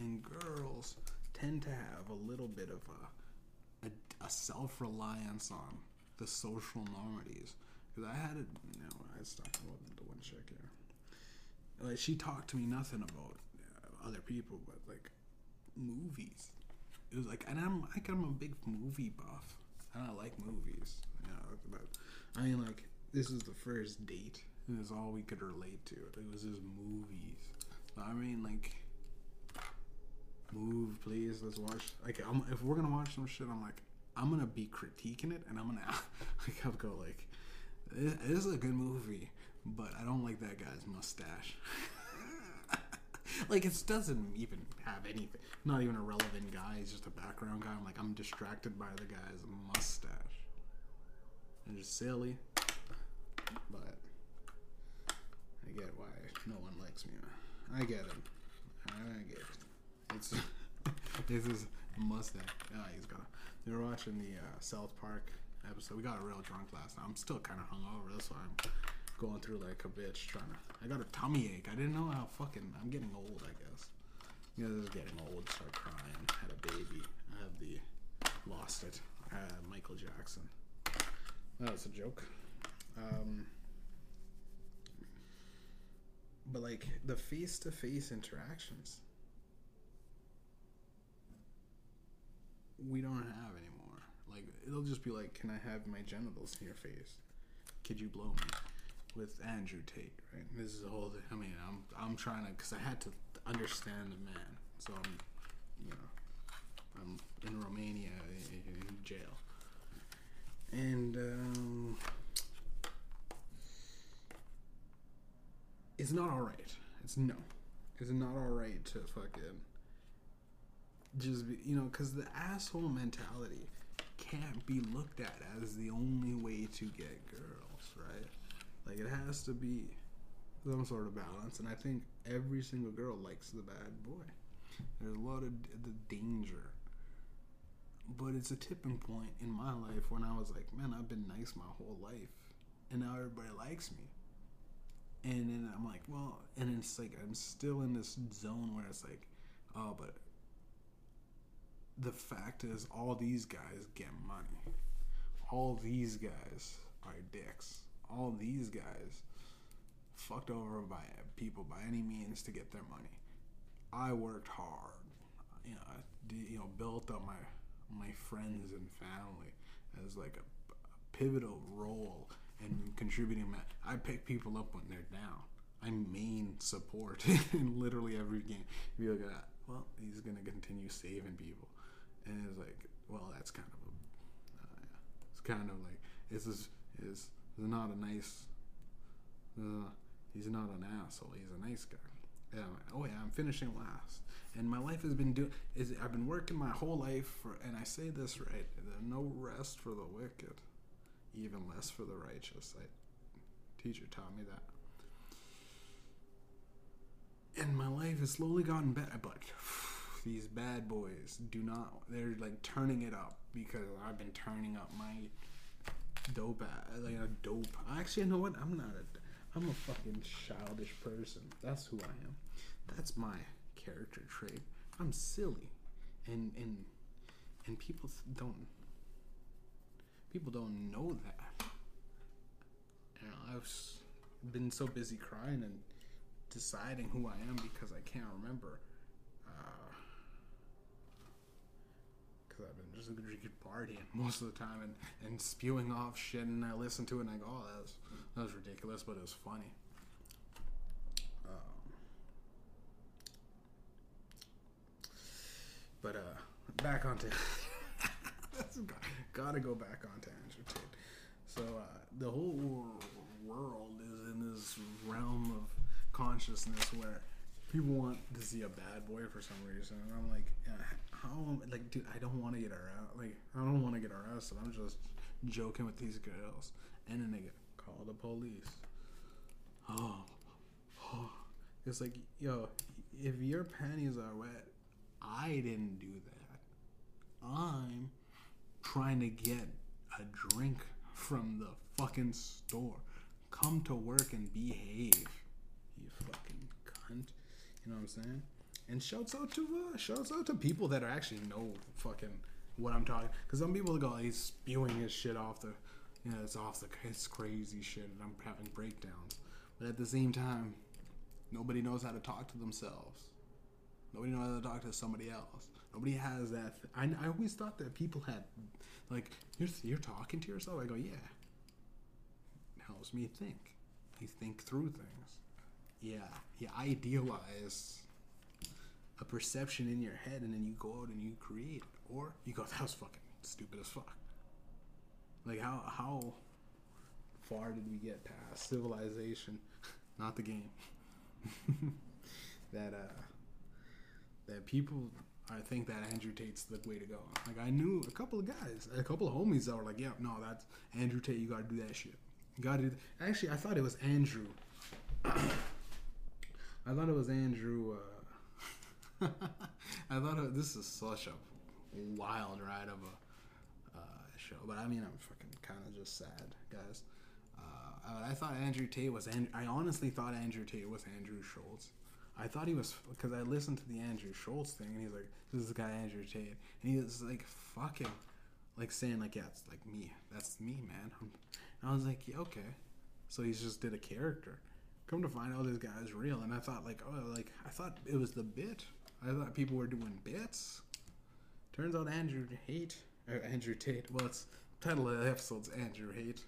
and girls tend to have a little bit of a a, a self reliance on the social normities. Because I had it, you know, I stopped the one chick here. Like she talked to me nothing about other people, but like movies. It was like, and I'm like I'm a big movie buff, and I like movies. You know, but I mean, like this is the first date. It was all we could relate to. It was just movies. I mean, like move, please. Let's watch. Like, I'm, if we're gonna watch some shit, I'm like, I'm gonna be critiquing it, and I'm gonna [LAUGHS] like, I'll go like, this is a good movie, but I don't like that guy's mustache. [LAUGHS] [LAUGHS] like, it doesn't even have anything. Not even a relevant guy. He's just a background guy. I'm like, I'm distracted by the guy's mustache. And just silly, but I get why no one likes me. I get it. I get it. It's [LAUGHS] this is mustache. Yeah, he's got. We were watching the uh, South Park episode. We got real drunk last night. I'm still kind of hungover. That's why I'm going through like a bitch trying to. I got a tummy ache. I didn't know how fucking. I'm getting old. I guess. You know, just getting old. Start crying. Had a baby. I have the lost it. Had Michael Jackson. That was a joke. Um, but like the face to face interactions we don't have anymore. Like it'll just be like, "Can I have my genitals in your face? Could you blow me?" With Andrew Tate, right? This is a whole. Thing. I mean, I'm I'm trying to because I had to understand the man, so I'm, you know, I'm in Romania in jail, and um, it's not all right. It's no, it's not all right to fucking just be, you know, because the asshole mentality can't be looked at as the only way to get girls, right? Like it has to be some sort of balance, and I think every single girl likes the bad boy. There's a lot of the danger, but it's a tipping point in my life when I was like, man, I've been nice my whole life, and now everybody likes me. And then I'm like, well, and it's like I'm still in this zone where it's like, oh, but the fact is, all these guys get money. All these guys are dicks. All these guys fucked over by people by any means to get their money. I worked hard. You know, I did, you know, built up my my friends and family as like a, a pivotal role in contributing. My, I pick people up when they're down. I'm main support [LAUGHS] in literally every game. If you look at, well, he's gonna continue saving people and it's like, well, that's kind of a, uh, yeah. it's kind of like it's is is not a nice. Uh, he's not an asshole. He's a nice guy. Yeah. Oh yeah, I'm finishing last, and my life has been doing. Is I've been working my whole life for, and I say this right. There's no rest for the wicked, even less for the righteous. I, teacher taught me that. And my life has slowly gotten better, but [SIGHS] these bad boys do not they're like turning it up because I've been turning up my dope like a dope actually you know what? I'm not a I'm a fucking childish person. That's who I am. That's my character trait. I'm silly. And and and people don't people don't know that. You know I've been so busy crying and deciding who I am because I can't remember I've been just partying [LAUGHS] most of the time and, and spewing off shit and I listen to it and I go, oh, that was, that was ridiculous, but it was funny. Um, but uh, back onto [LAUGHS] gotta go back onto Andrew Tate. So uh, the whole world is in this realm of consciousness where people want to see a bad boy for some reason, and I'm like, how? Like, dude, I don't want to get arrested. Like, I don't want to get arrested. I'm just joking with these girls, and then they get call the police. Oh, oh, it's like, yo, if your panties are wet, I didn't do that. I'm trying to get a drink from the fucking store. Come to work and behave, you fucking cunt. You know what I'm saying? And shouts out to uh, shouts out to people that are actually know fucking what I'm talking. Because some people go, he's spewing his shit off the, you know, it's off the, it's crazy shit, and I'm having breakdowns. But at the same time, nobody knows how to talk to themselves. Nobody knows how to talk to somebody else. Nobody has that. I, I always thought that people had, like, you're, you're talking to yourself. I go, yeah. Helps me think. You think through things. Yeah. You idealize a perception in your head and then you go out and you create it. Or you go, [LAUGHS] that was fucking stupid as fuck. Like, how, how far did we get past civilization? [LAUGHS] Not the game. [LAUGHS] that, uh, that people I think that Andrew Tate's the way to go. Like I knew a couple of guys, a couple of homies that were like, "Yeah, no, that's Andrew Tate. You gotta do that shit. You gotta do." That. Actually, I thought it was Andrew. [COUGHS] I thought it was Andrew. Uh, [LAUGHS] I thought it, this is such a wild ride of a uh, show, but I mean, I'm fucking kind of just sad, guys. Uh, I thought Andrew Tate was. And I honestly thought Andrew Tate was Andrew Schulz. I thought he was because I listened to the Andrew Schulz thing, and he's like, "This is the guy Andrew Tate," and he was like, "Fucking," like saying like, "Yeah, it's like me. That's me, man." And [LAUGHS] I was like, yeah, "Okay," so he just did a character. Come to find out, this guy's real, and I thought like, oh, like I thought it was the bit. I thought people were doing bits. Turns out Andrew Hate, or Andrew Tate. Well, it's title of the episode's Andrew Hate,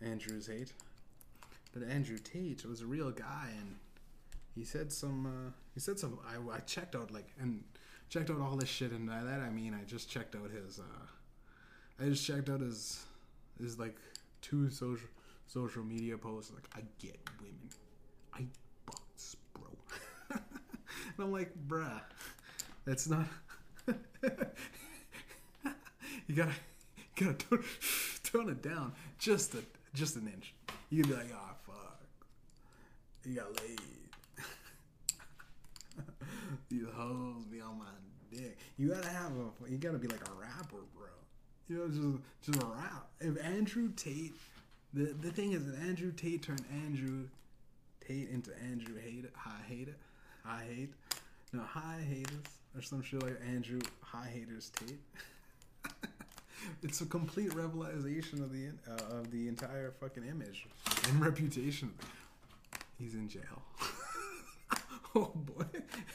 Andrew's Hate. But Andrew Tate was a real guy, and he said some uh, he said some I, I checked out like and checked out all this shit and by that I mean I just checked out his uh I just checked out his his like two social social media posts like I get women I bucks bro [LAUGHS] and I'm like bruh that's not [LAUGHS] you gotta you gotta tone, [LAUGHS] tone it down just a just an inch you can be like oh fuck you got laid these hoes be on my dick. You gotta have a, you gotta be like a rapper, bro. You know, just just a rap. If Andrew Tate, the the thing is that Andrew Tate turned Andrew Tate into Andrew Hate High Hate High Hate, no High Haters or some shit like Andrew High Haters Tate. [LAUGHS] it's a complete revelation of the uh, of the entire fucking image and reputation. He's in jail. [LAUGHS] [LAUGHS] oh boy,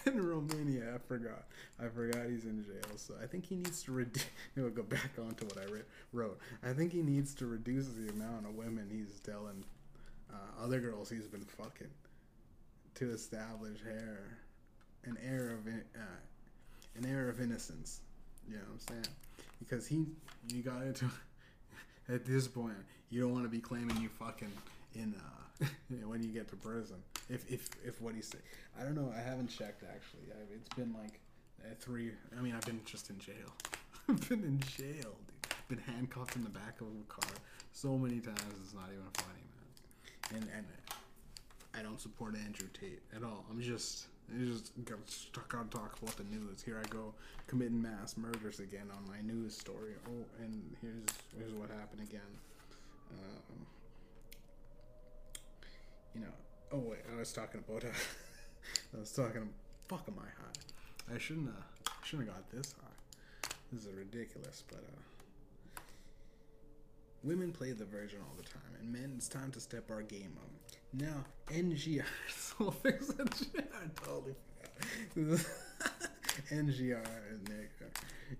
in Romania, I forgot. I forgot he's in jail. So I think he needs to reduce. [LAUGHS] We'll go back onto what I re- wrote. I think he needs to reduce the amount of women he's telling uh, other girls he's been fucking to establish hair, an air of uh, an air of innocence. You know what I'm saying? Because he, you got into [LAUGHS] at this point, you don't want to be claiming you fucking in uh, [LAUGHS] when you get to prison. If if if what he said, I don't know. I haven't checked actually. I, it's been like uh, three. I mean, I've been just in jail. [LAUGHS] I've been in jail, dude. Been handcuffed in the back of a car so many times. It's not even funny, man. And and I don't support Andrew Tate at all. I'm just. Just got stuck on talk about the news. Here I go committing mass murders again on my news story. Oh, and here's here's what happened again. Um, you know. Oh wait, I was talking about. Uh, [LAUGHS] I was talking. Fuck, am I high? I shouldn't. Uh, shouldn't have got this high. This is ridiculous, but uh, women play the virgin all the time, and men, it's time to step our game up. Now, NGR, so fix. I totally forgot. [LAUGHS] NGR,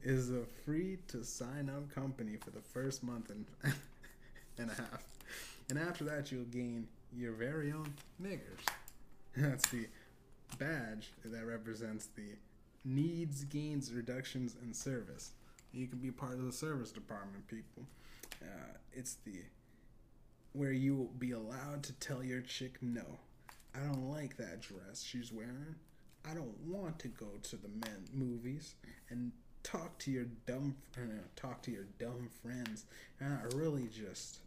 is a free to sign up company for the first month and [LAUGHS] and a half, and after that you'll gain your very own niggers. [LAUGHS] That's the badge that represents the needs, gains, reductions, and service. You can be part of the service department, people. Uh, it's the where you will be allowed to tell your chick no. I don't like that dress she's wearing. I don't want to go to the men movies and talk to your dumb uh, talk to your dumb friends. And I really just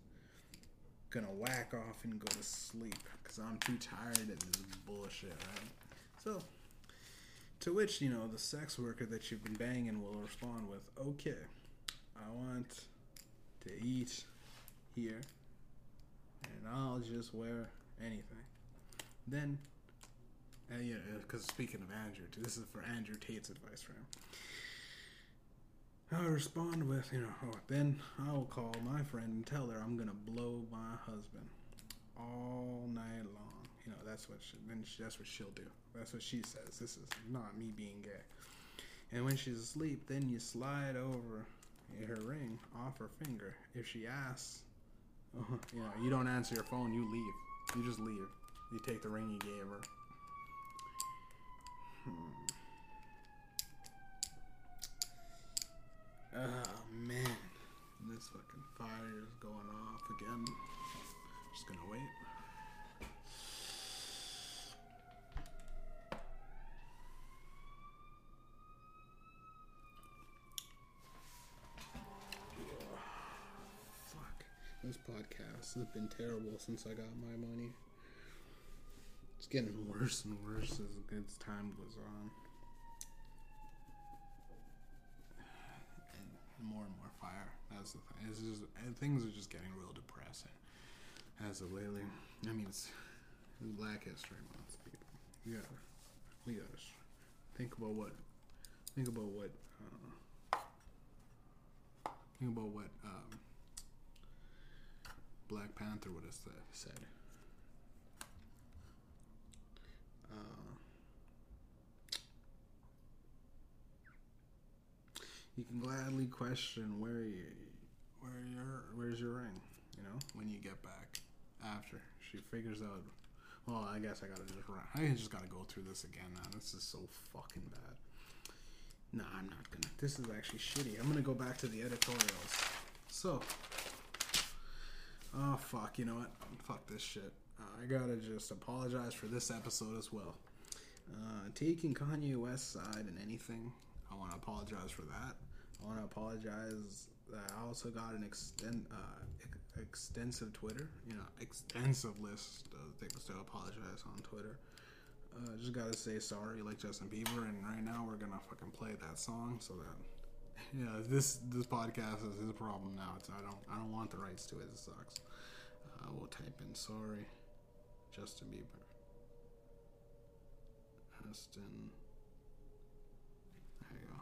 gonna whack off and go to sleep because I'm too tired of this bullshit, right? So, to which you know the sex worker that you've been banging will respond with, "Okay, I want to eat here, and I'll just wear anything." Then, uh, yeah, because speaking of Andrew, this is for Andrew Tate's advice for him. I'll respond with, you know, oh, then I'll call my friend and tell her I'm gonna blow my husband all night long. You know, that's what she, then she, that's what she'll do. That's what she says. This is not me being gay. And when she's asleep, then you slide over her ring off her finger. If she asks, [LAUGHS] you know, you don't answer your phone, you leave. You just leave. You take the ring you gave her. Hmm. Oh man, this fucking fire is going off again. Just gonna wait. Fuck. This podcast has been terrible since I got my money. It's getting worse and worse as, as time goes on. And more and more fire. That's the thing. It's just things are just getting real depressing as of lately. I mean, it's, it's Black History Month, people. Gotta, we gotta think about what, think about what, uh, think about what um, Black Panther would have said. Uh, you can gladly question where you, where your where's your ring, you know, when you get back after she figures out. Well, I guess I gotta just run. I just gotta go through this again now. This is so fucking bad. No, I'm not gonna. This is actually shitty. I'm gonna go back to the editorials. So, oh fuck, you know what? Fuck this shit. Uh, I gotta just apologize for this episode as well. Uh, taking Kanye West's side in anything, I want to apologize for that. I want to apologize I also got an extend, uh, ex- extensive Twitter, you know, extensive list of things to apologize on Twitter. Uh, just gotta say sorry, like Justin Bieber, and right now we're gonna fucking play that song so that [LAUGHS] yeah, this this podcast is his problem now. It's I don't I don't want the rights to it. It sucks. Uh, we'll type in sorry, Justin Bieber. Justin. There you go.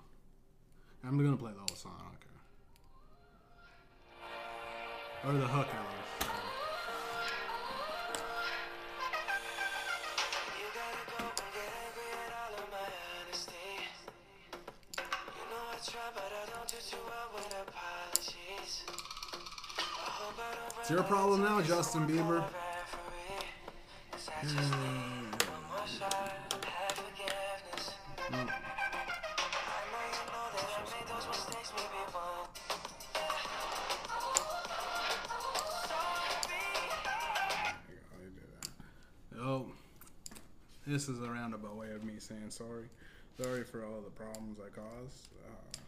I'm gonna play the whole song. I don't care. Or the hook, at least. You gotta go and get angry at this is a roundabout way of me saying sorry. Sorry for all the problems I caused. Uh,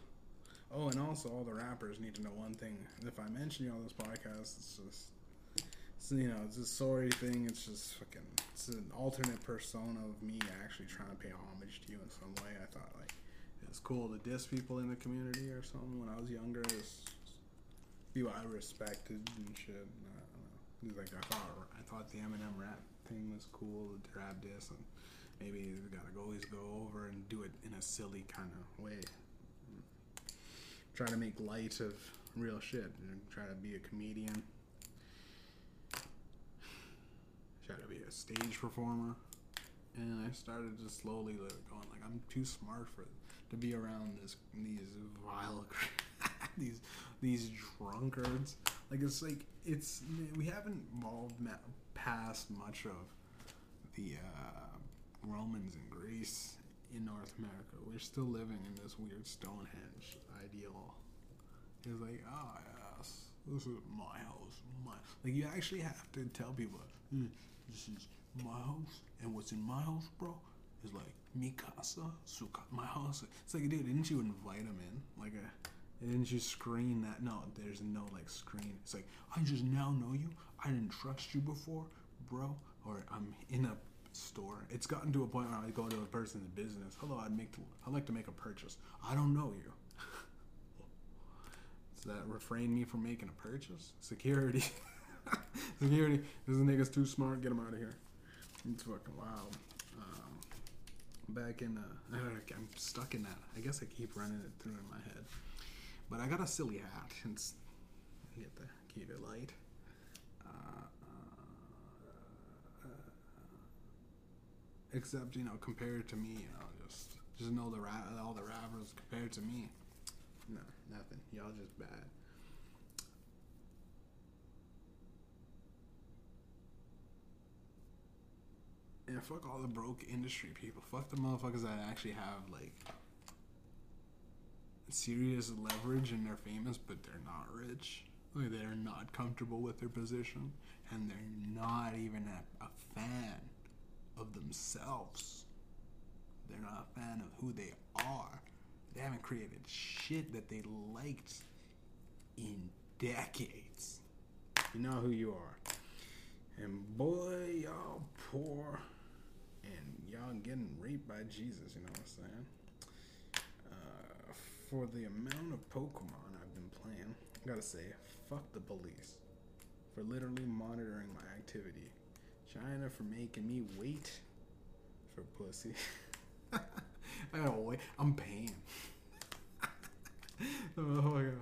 oh, and also all the rappers need to know one thing. If I mention you on this podcast, it's just, it's, you know, it's a sorry thing. It's just fucking, it's an alternate persona of me actually trying to pay homage to you in some way. I thought like it's cool to diss people in the community or something. When I was younger, it's people I respected and shit. I don't know. Like I thought I thought the Eminem rap was cool, the rap this and maybe you gotta go always go over and do it in a silly kind of way. Try to make light of real shit and try to be a comedian. Try to be a stage performer. And I started to slowly going like I'm too smart for to be around this these vile [LAUGHS] these these drunkards. Like it's like it's we haven't evolved past much of the uh, Romans and Greece in North America. We're still living in this weird Stonehenge ideal. It's like, oh yes, This is my house. My like you actually have to tell people "Hmm, this is my house, and what's in my house, bro, is like mi casa, su my house. It's like, dude, didn't you invite him in? Like a, didn't you screen that? No, there's no like screen. It's like I just now know you. I didn't trust you before, bro. Or I'm in a store. It's gotten to a point where I go to a person's business. Hello, I'd make. I'd like to make a purchase. I don't know you. [LAUGHS] Does that refrain me from making a purchase? Security. [LAUGHS] Security. This nigga's too smart. Get him out of here. It's fucking wild. Um, back in, uh, I'm stuck in that. I guess I keep running it through in my head. But I got a silly hat. [LAUGHS] It's, I get the keep it light. Uh, uh, except, you know, compared to me, you know, just just know the ra- all the rappers compared to me. No, nothing. Y'all just bad. And fuck all the broke industry people. Fuck the motherfuckers that actually have like serious leverage and they're famous, but they're not rich. Like they're not comfortable with their position, and they're not even a, a fan of themselves. They're not a fan of who they are. They haven't created shit that they liked in decades. You know who you are. And boy, y'all poor. And y'all getting raped by Jesus, you know what I'm saying? For the amount of Pokemon I've been playing, I gotta say, fuck the police. For literally monitoring my activity. China for making me wait for pussy. [LAUGHS] I gotta wait. I'm paying. [LAUGHS] oh my god.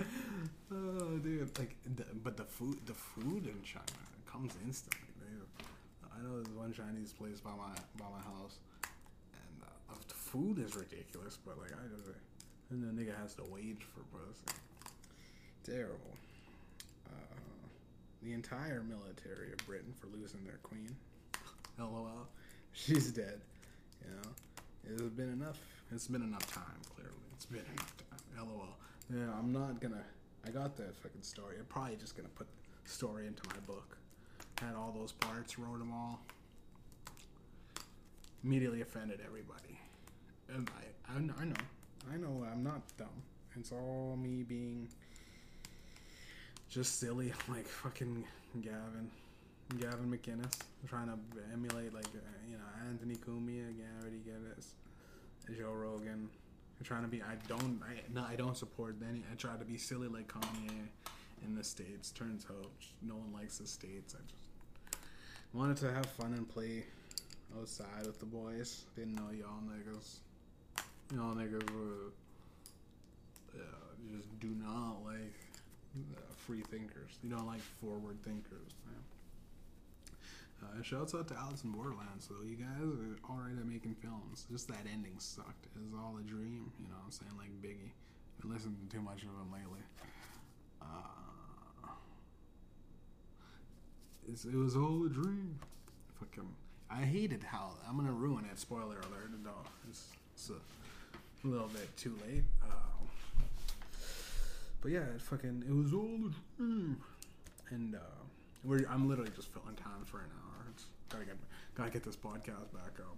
[LAUGHS] Oh, dude, like, the, but the food, the food in China comes instantly. Dude. I know there's one Chinese place by my by my house, food is ridiculous. But like, I just, and the nigga has to wage for pussy. Terrible. Uh, the entire military of Britain for losing their queen. LOL. She's dead. You know, it's been enough. It's been enough time. Clearly, it's been enough time. LOL. Yeah, I'm not gonna. I got that fucking story. I'm probably just gonna put the story into my book. Had all those parts, wrote them all. Immediately offended everybody, I, I, I know, I know, I'm not dumb. It's all me being just silly, [LAUGHS] like fucking Gavin. Gavin McInnes trying to emulate like uh, you know Anthony Cumia, Gary Geddes, Joe Rogan. Trying to be. I don't. I no. I don't support any. I try to be silly like Kanye in the states. Turns out no one likes the states. I just wanted to have fun and play outside with the boys. Didn't know y'all niggas. Y'all niggas were uh, just do not like uh, free thinkers. You don't like forward thinkers. Man. Uh, shouts out to Alice in Borderlands. though. you guys are alright at making films. Just that ending sucked. It was all a dream. You know what I'm saying? Like Biggie. Been listening to too much of him lately. Uh, it was all a dream. Fucking. I hated how. I'm gonna ruin it. Spoiler alert. No, it's, it's a little bit too late. Uh, but yeah, it fucking. It was all a dream. And uh, we're, I'm literally just filling time for an hour. It's, gotta get gotta get this podcast back up.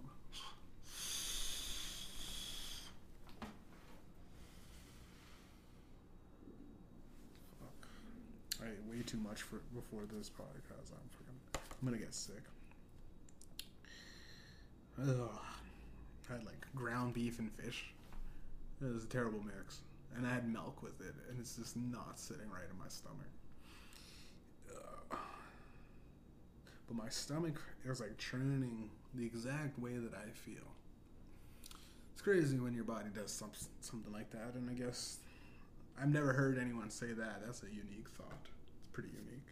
I ate way too much for before this podcast. I'm fucking. I'm gonna get sick. Ugh. I had like ground beef and fish. It was a terrible mix, and I had milk with it, and it's just not sitting right in my stomach. But my stomach was like churning the exact way that I feel. It's crazy when your body does some, something like that, and I guess I've never heard anyone say that. That's a unique thought. It's pretty unique.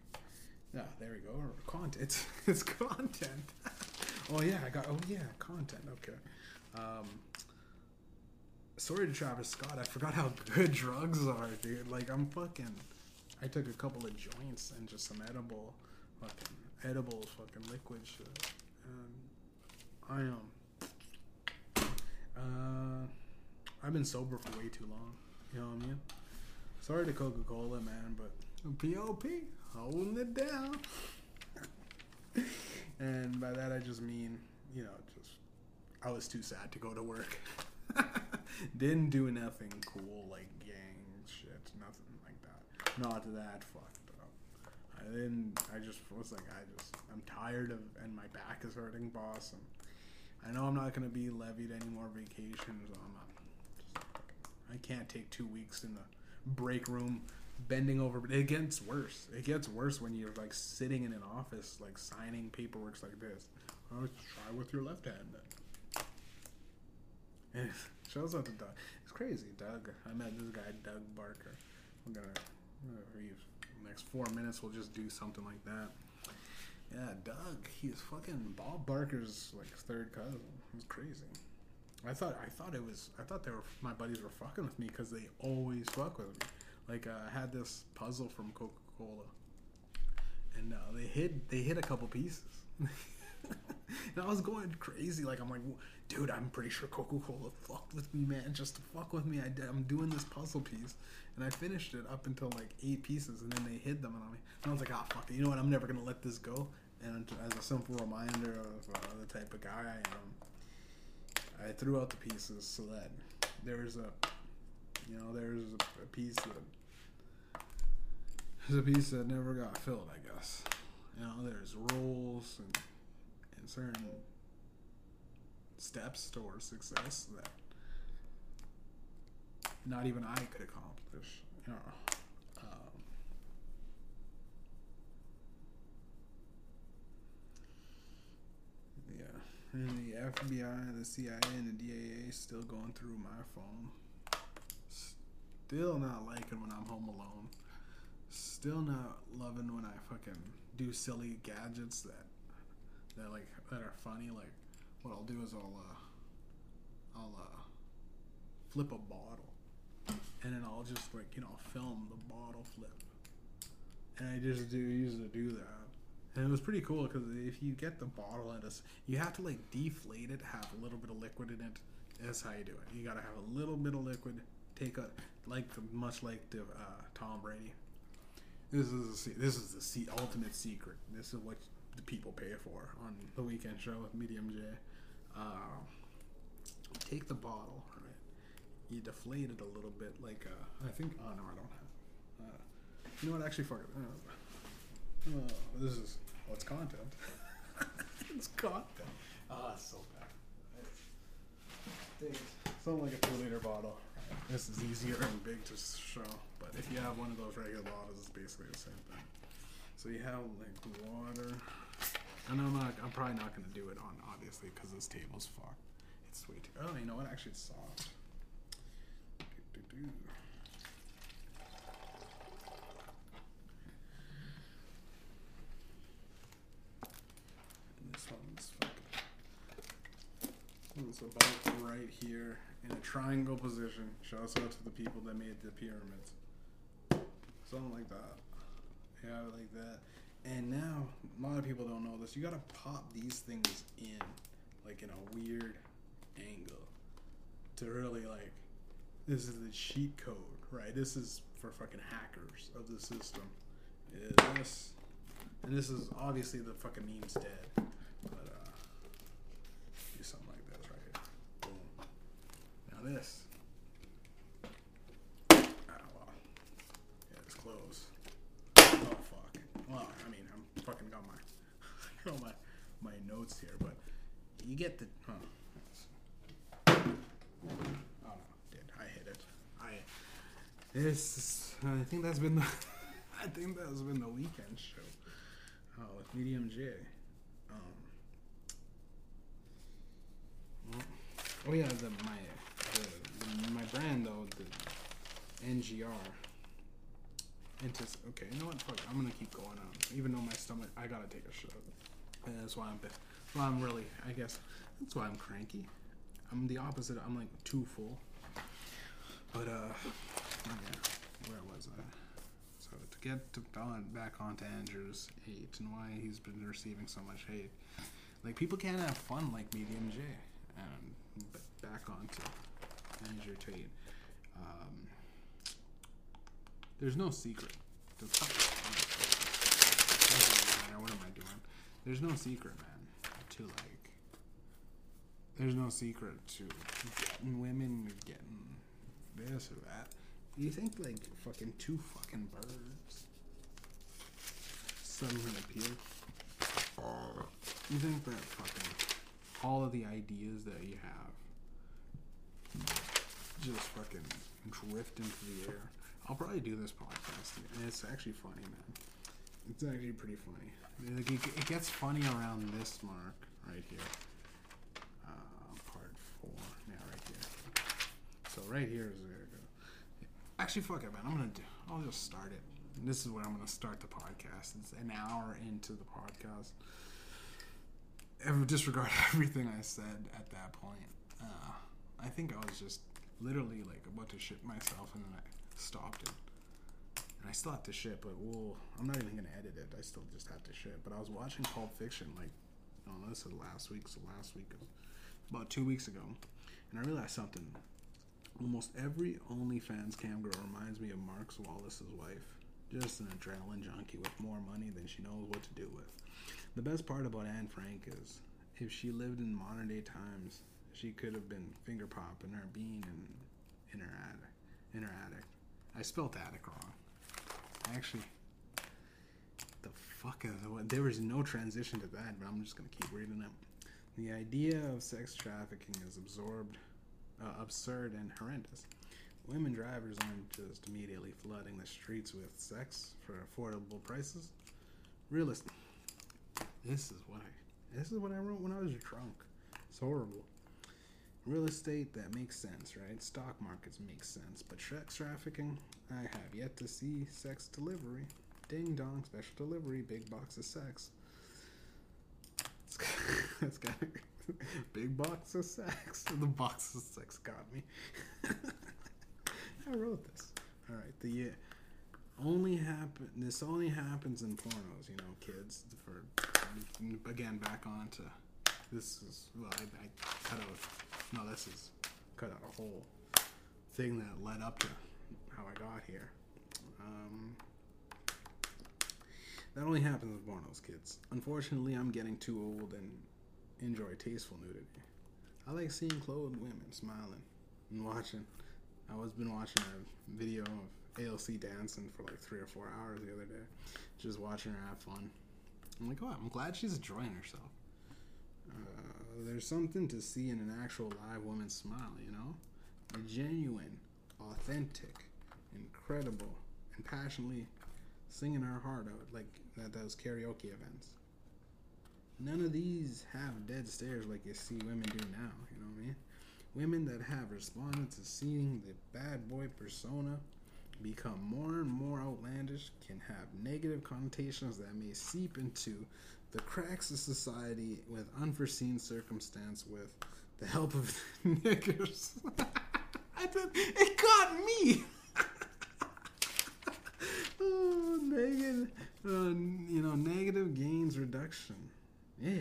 Yeah, there we go. Content. [LAUGHS] It's content. [LAUGHS] oh yeah, I got. Oh yeah, content. Okay. Um, sorry to Travis Scott. I forgot how good [LAUGHS] drugs are, dude. Like I'm fucking. I took a couple of joints and just some edible, fucking edible fucking liquid shit. And I am. Uh, I've been sober for way too long. You know what I mean? Sorry to Coca Cola, man, but POP holding it down. [LAUGHS] and by that I just mean, you know, just I was too sad to go to work. [LAUGHS] Didn't do nothing cool like gang shit, nothing like that. Not that fucked up. I didn't. I just was like, I just, I'm tired of, and my back is hurting, boss. And I know I'm not gonna be levied any more vacations. I'm not. I can't take two weeks in the break room bending over. But it gets worse. It gets worse when you're like sitting in an office, like signing paperwork like this. Oh, try with your left hand then. Shows out to Doug. It's crazy, Doug. I met this guy, Doug Barker. We're gonna, use next four minutes. We'll just do something like that. Yeah, Doug. He's fucking Bob Barker's like third cousin. It's crazy. I thought I thought it was I thought they were my buddies were fucking with me because they always fuck with me. Like uh, I had this puzzle from Coca Cola, and uh, they hid they hit a couple pieces. [LAUGHS] and I was going crazy. Like I'm like, dude, I'm pretty sure Coca Cola fucked with me, man, just to fuck with me. I did, I'm doing this puzzle piece, and I finished it up until like eight pieces, and then they hid them on me. And I was like, ah, fuck it. You know what? I'm never gonna let this go. And as a simple reminder of uh, the type of guy I am, I threw out the pieces so that there's a, you know, there's a, a piece that there's a piece that never got filled. I guess. You know, there's rules and and certain steps towards success that not even I could accomplish. You know. Um, yeah, and the FBI, and the CIA, and the DAA still going through my phone. Still not liking when I'm home alone. Still not loving when I fucking do silly gadgets that that like that are funny. Like what I'll do is I'll uh, I'll uh, flip a bottle, and then I'll just like you know film the bottle flip, and I just do used to do that. And it was pretty cool because if you get the bottle and it's, you have to like deflate it, have a little bit of liquid in it. That's how you do it. You gotta have a little bit of liquid. Take a like much like the uh, Tom Brady. This is a, this is the ultimate secret. This is what the people pay for on the weekend show with Medium J. Uh, take the bottle, right? You deflate it a little bit, like uh, I think. Oh no, I don't have. Uh, you know what? Actually, fuck it. Uh, oh, this is oh, it's content. [LAUGHS] it's content. Ah, it's so bad. It's, something like a two liter bottle. This is easier and big to show, but if you have one of those regular bottles, it's basically the same thing. So you have like water, and I'm not. I'm probably not gonna do it on obviously because this table's fucked. It's way too. Oh, you know what? Actually, it's soft. Do-do-do. And this one's. It's about right here in a triangle position. Shouts out to the people that made the pyramids. Something like that. Yeah, like that. And now, a lot of people don't know this. You gotta pop these things in, like in a weird angle, to really like. This is the cheat code, right? This is for fucking hackers of the system. Is this, and this is obviously the fucking meme's dead, but uh, do something like this right here. Boom. Now this. Ah, well. Yeah, it's closed. Oh fuck. Well, I mean, I'm fucking got got my my notes here, but you get the. Huh. Oh no, did I hit it? I. This. Is, I think that's been the. [LAUGHS] I think that's been the weekend show. Oh, with Medium J. Um. Oh yeah, the my the, the, my brand though the NGR. Antis- okay, you know what? Fuck, I'm gonna keep going on. Even though my stomach, I gotta take a shot. That's why I'm, well, I'm really, I guess, that's why I'm cranky. I'm the opposite. I'm like too full. But uh, yeah, where was I? So to get to, on back onto Andrew's hate and why he's been receiving so much hate, like people can't have fun like Medium J. And but back onto Andrew Tate. Um, There's no secret. What am I doing? There's no secret, man. To like, there's no secret to getting women, getting this or that. You think like fucking two fucking birds suddenly appear? You think that fucking all of the ideas that you have just fucking drift into the air? I'll probably do this podcast, and it's actually funny, man. It's actually pretty funny. Like it, it gets funny around this mark right here. Uh, part four. Yeah, right here. So right here is where it go. Actually, fuck it, man. I'm gonna do. I'll just start it. This is where I'm gonna start the podcast. It's an hour into the podcast. Ever disregard [LAUGHS] everything I said at that point. Uh, I think I was just literally like about to shit myself, and then I stopped it. I still have to shit, but we'll. I'm not even gonna edit it. I still just have to shit. But I was watching Pulp Fiction like, know. This is last week, so last week, about two weeks ago, and I realized something. Almost every OnlyFans cam girl reminds me of Marsellus Wallace's wife. Just an adrenaline junkie with more money than she knows what to do with. The best part about Anne Frank is, if she lived in modern day times, she could have been finger popping her bean in, in her attic. In her attic. I spelled attic wrong. Actually, the fuck is there was no transition to that, but I'm just gonna keep reading it. The idea of sex trafficking is absorbed, uh, absurd, and horrendous. Women drivers aren't just immediately flooding the streets with sex for affordable prices. Realistic. This is what I. This is what I wrote when I was drunk. It's horrible. Real estate that makes sense, right? Stock markets make sense, but sex trafficking, I have yet to see sex delivery. Ding dong, special delivery, big box of sex. That's [LAUGHS] got [LAUGHS] big box of sex. [LAUGHS] The box of sex got me. I wrote this. All right, the uh, only happen. This only happens in pornos, you know, kids. For again, back on to this is well, I, I cut out. No, this is cut out a whole thing that led up to how I got here. Um, that only happens with pornos, kids. Unfortunately, I'm getting too old and enjoy tasteful nudity. I like seeing clothed women smiling and watching. I was been watching a video of AOC dancing for like three or four hours the other day, just watching her have fun. I'm like, oh, I'm glad she's enjoying herself. Uh, there's something to see in an actual live woman smile, you know? A genuine, authentic, incredible, and passionately singing her heart out like at those karaoke events. None of these have dead stares like you see women do now, you know what I mean? Women that have responded to seeing the bad boy persona become more and more outlandish can have negative connotations that may seep into the cracks of society with unforeseen circumstance with the help of [LAUGHS] niggers. [LAUGHS] I did, it got me. [LAUGHS] oh, negative, uh, you know, negative gains reduction. Yeah,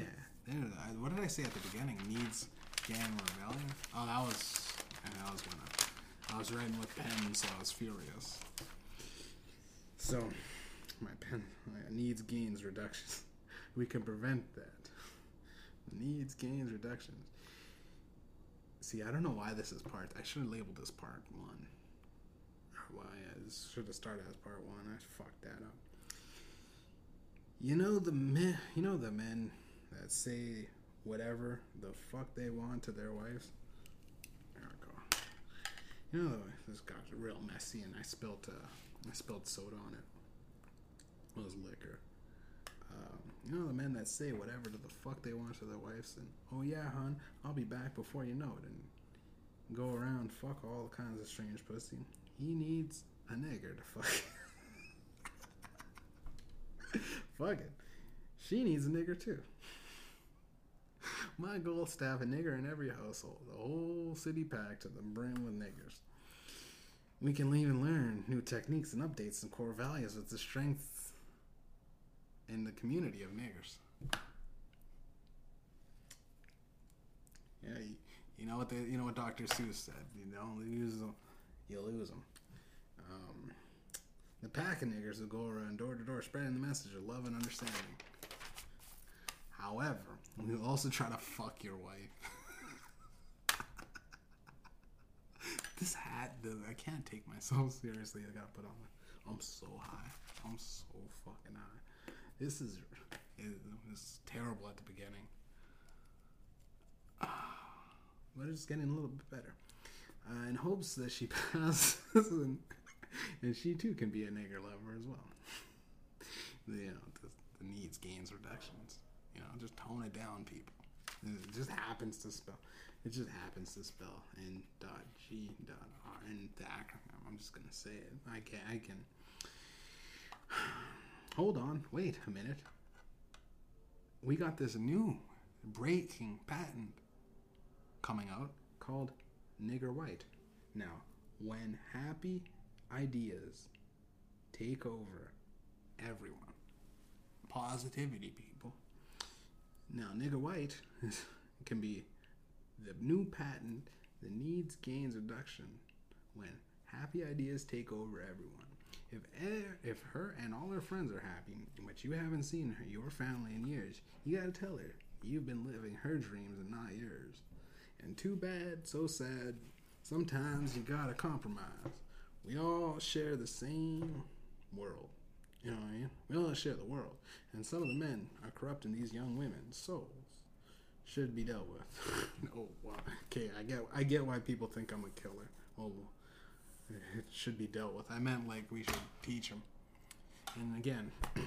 there. I- What did I say at the beginning? Needs gang rebellion. Oh, that was. yeah, That was when I, I was writing with pen, so I was furious. So, my pen needs gains reductions. We can prevent that. Needs gains reductions. See, I don't know why this is part. I should have labeled this part one. Why I should have started as part one. I fucked that up. You know the men. You know the men that say whatever the fuck they want to their wives. There we go. You know this got real messy, and I spilled uh, I spilled soda on it. It was liquor. Um, you know the men that say whatever to the fuck they want to their wives, and oh yeah, hon, I'll be back before you know it, and go around fuck all kinds of strange pussy. He needs a nigger to fuck. [LAUGHS] fuck it. She needs a nigger too. My goal is to have a nigger in every household, the whole city packed to the brim with niggers. We can even learn new techniques and updates and core values with the strength in the community of niggers. Yeah, you, you know what they, you know what Dr. Seuss said. You don't lose them, you lose them. Um, The pack of niggers will go around door to door spreading the message of love and understanding. However, we will also try to fuck your wife. [LAUGHS] this hat, though, I can't take myself seriously. I gotta put on. I'm so high. I'm so fucking high. This is it, it's terrible at the beginning, [SIGHS] but it's getting a little bit better. Uh, in hopes that she [LAUGHS] passes and, and she too can be a nigger lover as well. [LAUGHS] you know, the, the needs, gains, reductions. You know, just tone it down, people. It just happens to spell. It just happens to spell N dot G dot R and the acronym. I'm just gonna say it. I can. I can. [SIGHS] Hold on. Wait a minute. We got this new breaking patent coming out called nigger white. Now, when happy ideas take over everyone, positivity, people. Now, nigger white can be the new patent that needs gains reduction when happy ideas take over everyone. If er, if her and all her friends are happy, but you haven't seen her, your family in years, you gotta tell her you've been living her dreams and not yours. And too bad, so sad. Sometimes you gotta compromise. We all share the same world. You know what I mean? We all share the world. And some of the men are corrupting these young women's souls. Should be dealt with. [LAUGHS] oh. Okay, I get I get why people think I'm a killer. Oh it should be dealt with. I meant like we should teach them. And again, [CLEARS THROAT]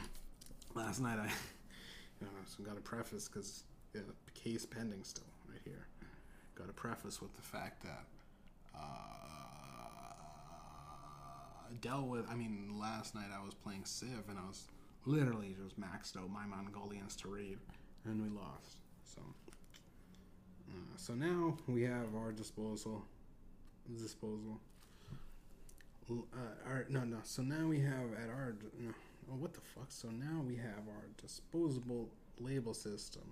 last night I, you know, so got a preface because yeah, case pending still right here. Got a preface with the fact that uh, dealt with. I mean, last night I was playing Civ and I was literally just maxed out my Mongolians to read, and we lost. So, uh, so now we have our disposal disposal uh, our, no, no. So now we have at our no, oh, what the fuck? So now we have our disposable label system.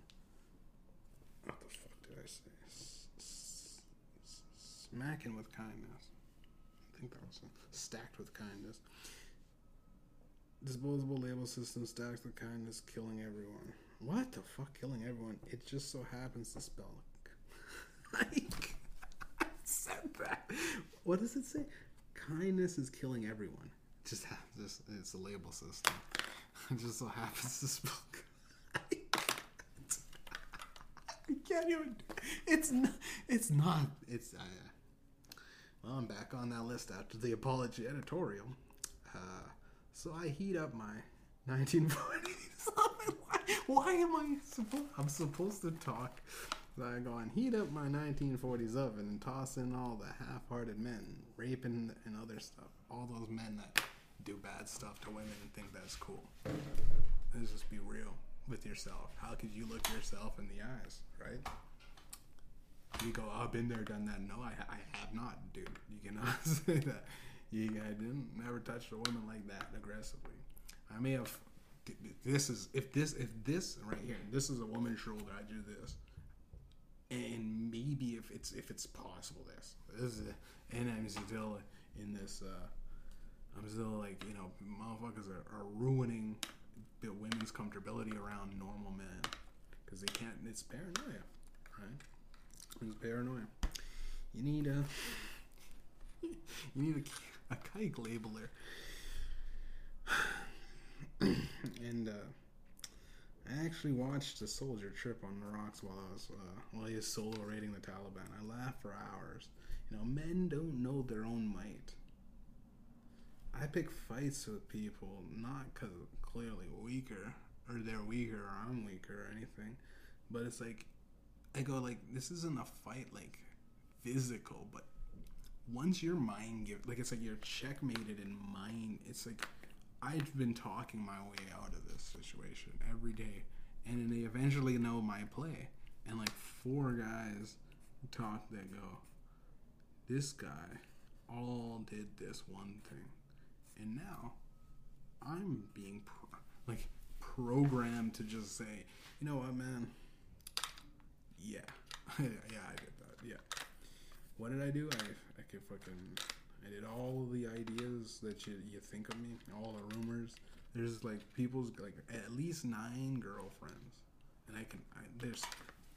What the fuck did I say? Smacking with kindness. I think that was stacked with kindness. Disposable label system stacks with kindness, killing everyone. What the fuck, killing everyone? It just so happens to spell. [LAUGHS] like, [LAUGHS] I said that. What does it say? Kindness is killing everyone. It just happens. It's a label system. [LAUGHS] It just so happens to spell. [LAUGHS] I can't even. It's not. It's not. It's. Uh, well, I'm back on that list after the apology editorial. Uh, so I heat up my 1940s. [LAUGHS] why, why am I supposed? I'm supposed to talk so I go and heat up my 1940s oven and toss in all the half-hearted men, raping and other stuff. All those men that do bad stuff to women and think that's cool. Let's just be real with yourself. How could you look yourself in the eyes, right? You go, I've been there, done that. No, I, I have not, dude. You cannot [LAUGHS] say that. You, I didn't never touched a woman like that aggressively. I may have. This is if this if this right here. This is a woman's shoulder. I do this and maybe if it's if it's possible this this is a, and I'm still in this uh I'm still like you know motherfuckers are, are ruining the women's comfortability around normal men. Because they can't it's paranoia right? It's paranoia. You need a [LAUGHS] you need a, a kike labeler. [CLEARS THROAT] And uh I actually watched a soldier trip on the rocks while I was uh, while he was solo raiding the Taliban. I laughed for hours. You know, men don't know their own might. I pick fights with people not because clearly weaker or they're weaker or I'm weaker or anything, but it's like I go like this isn't a fight like physical, but once your mind give like it's like you're checkmated in mind. It's like I've been talking my way out of this situation every day, and they eventually know my play. And like four guys talk that go, this guy all did this one thing, and now I'm being pro- like programmed to just say, you know what, man? Yeah, [LAUGHS] yeah, I did that. Yeah. What did I do? I I could fucking I did all the ideas that you you think of me, all the rumors. There's like people's like at least nine girlfriends, and I can I, there's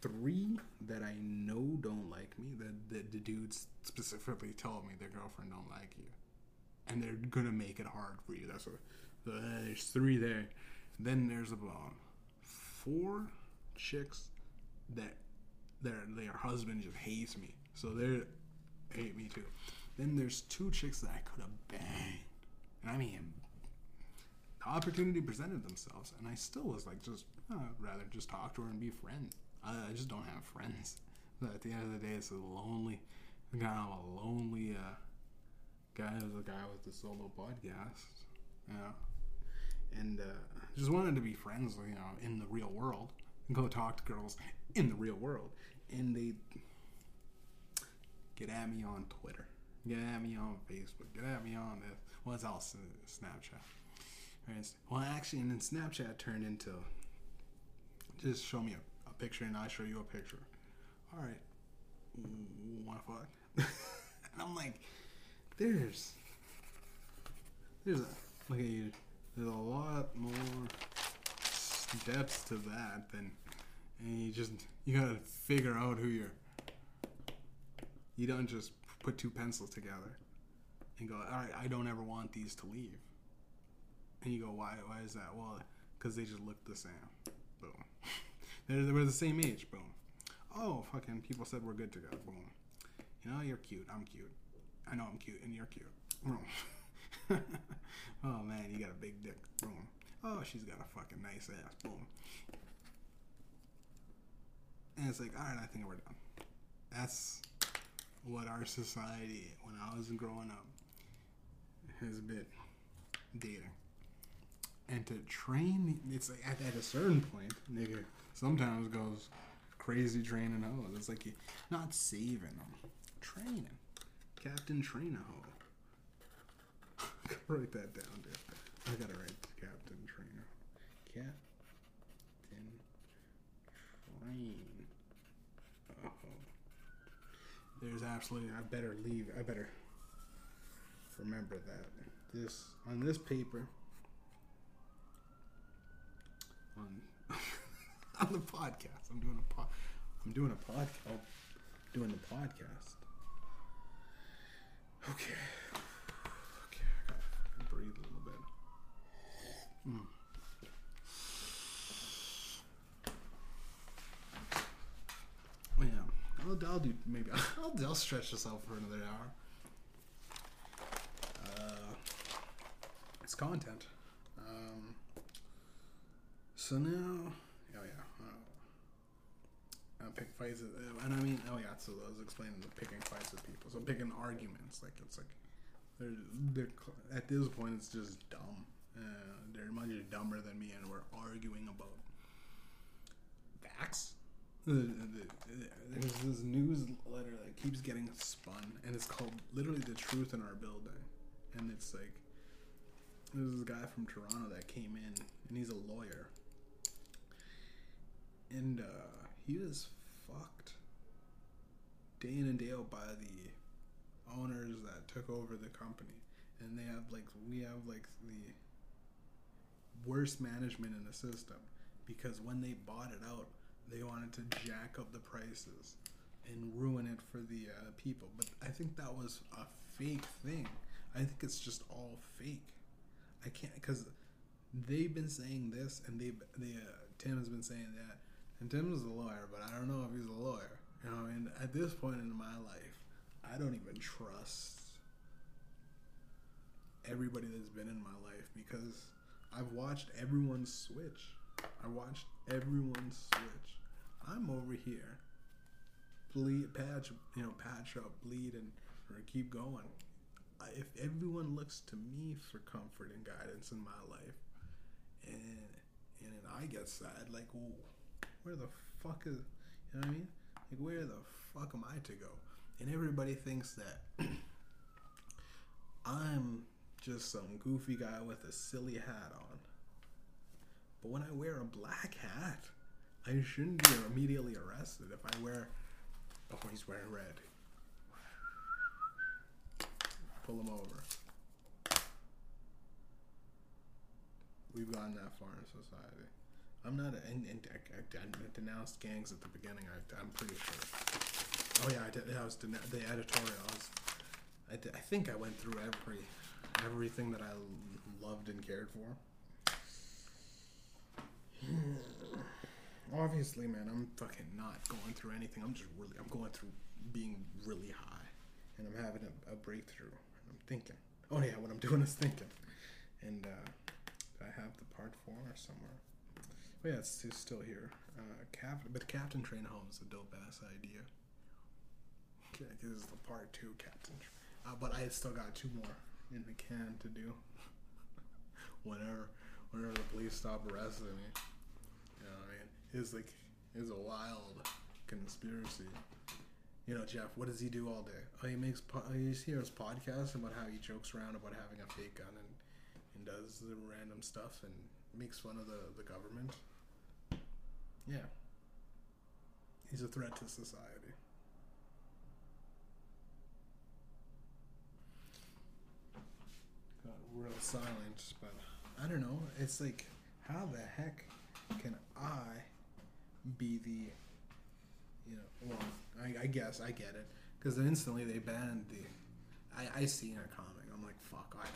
three that I know don't like me. That that the dudes specifically told me their girlfriend don't like you, and they're gonna make it hard for you. That's what. Uh, there's three there. Then there's about four chicks that their their husband just hates me, so they hate me too. Then there's two chicks that I could have banged, and I mean, the opportunity presented themselves, and I still was like, just uh, rather just talk to her and be friends. I, I just don't have friends. But at the end of the day, it's a lonely, kind of a lonely uh, guy. Was a guy with the solo podcast, yeah, and uh, just wanted to be friends, you know, in the real world, and go talk to girls in the real world, and they get at me on Twitter, get at me on Facebook, get at me on this. What's else? Uh, Snapchat. Well, actually, and then Snapchat turned into just show me a, a picture and I show you a picture. All right, wanna fuck? [LAUGHS] and I'm like, there's, there's a look at you. There's a lot more steps to that than, and you just you gotta figure out who you're. You don't just put two pencils together and go, all right, I don't ever want these to leave. And you go, why? Why is that? Well, because they just look the same. Boom. [LAUGHS] They're, we're the same age. Boom. Oh, fucking people said we're good together. Boom. You know, you're cute. I'm cute. I know I'm cute, and you're cute. Boom. [LAUGHS] oh man, you got a big dick. Boom. Oh, she's got a fucking nice ass. Boom. And it's like, all right, I think we're done. That's what our society, when I was growing up, has been dating. And to train, it's like at, at a certain point, nigga, sometimes goes crazy training hoes. It's like you're not saving them, training. Captain Trainer hoe. [LAUGHS] write that down, dude. I gotta write Captain Trainer. Captain Train. Oh. There's absolutely. I better leave. I better remember that. This on this paper. On [LAUGHS] on the podcast. I'm doing a pod. I'm doing a pod. Oh, doing the podcast. Okay. Okay. I gotta breathe a little bit. Mm. Oh, Yeah, I'll, I'll do maybe I'll, [LAUGHS] I'll stretch this out for another hour. Uh, it's content. Um, so now, oh yeah, uh, I pick fights, uh, and I mean, oh yeah. So I was explaining the picking fights with people. So picking arguments, like it's like they're, they're at this point it's just dumb. Uh, they're much dumber than me, and we're arguing about facts. The- the- There's this newsletter that keeps getting spun, and it's called literally "The Truth in Our Building," and it's like there's this guy from Toronto that came in, and he's a lawyer, and uh, he was fucked day in and day out by the owners that took over the company, and they have like we have like the worst management in the system. Because when they bought it out, they wanted to jack up the prices and ruin it for the uh, people. But I think that was a fake thing. I think it's just all fake. I can't because they've been saying this and they uh, Tim has been saying that, and Tim is a lawyer, but I don't know if he's a lawyer. You know, and at this point in my life, I don't even trust everybody that's been in my life because I've watched everyone switch. I watched everyone switch. I'm over here, bleed, patch, you know, patch up, bleed, and or keep going. If everyone looks to me for comfort and guidance in my life, and and I get sad, like, where the fuck is, you know what I mean? Like, where the fuck am I to go? And everybody thinks that [CLEARS THROAT] I'm just some goofy guy with a silly hat on. But when I wear a black hat, I shouldn't be immediately arrested if I wear. Oh, he's wearing red. Pull him over. We've gotten that far in society. I'm not, a, and, and I, I, I denounced gangs at the beginning. I, I'm pretty sure. Oh yeah, I did. I was den- the editorial. I, did, I think I went through every everything that I l- loved and cared for. [SIGHS] [SIGHS] [SIGHS] Obviously, man, I'm fucking not going through anything. I'm just really, I'm going through being really high, and I'm having a, a breakthrough. I'm thinking. Oh yeah, what I'm doing is thinking, and uh, I have the part four somewhere. Oh yeah, it's, it's still here. Uh, Cap, but Captain Train Home is a dope ass idea. Okay, this is the part two, Captain. Uh, but I still got two more in the can to do. [LAUGHS] whenever, whenever the police stop arresting me, what I mean, it's like it's a wild conspiracy. You know, Jeff. What does he do all day? Oh, he makes. Po- oh, you hear his podcast about how he jokes around about having a fake gun and and does the random stuff and makes fun of the the government. Yeah. He's a threat to society. Got real silent, but I don't know. It's like, how the heck can I be the, you know, well, I, I guess I get it. Because instantly they banned the, I, I seen a comic. I'm like, fuck, I,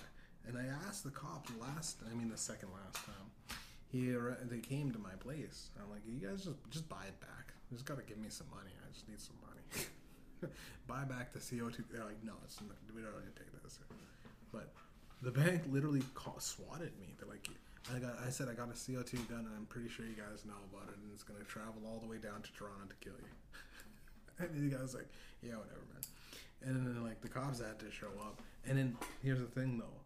and I asked the cops last, I mean the second last time, he they came to my place. I'm like, you guys just just buy it back. You just gotta give me some money. I just need some money. [LAUGHS] buy back the CO2. They're like, no, it's we don't need to take this. But the bank literally swatted me. They're like, I got. I said I got a CO2 gun, and I'm pretty sure you guys know about it, and it's gonna travel all the way down to Toronto to kill you. [LAUGHS] and the guy's like, yeah, whatever, man. And then like the cops had to show up. And then here's the thing, though.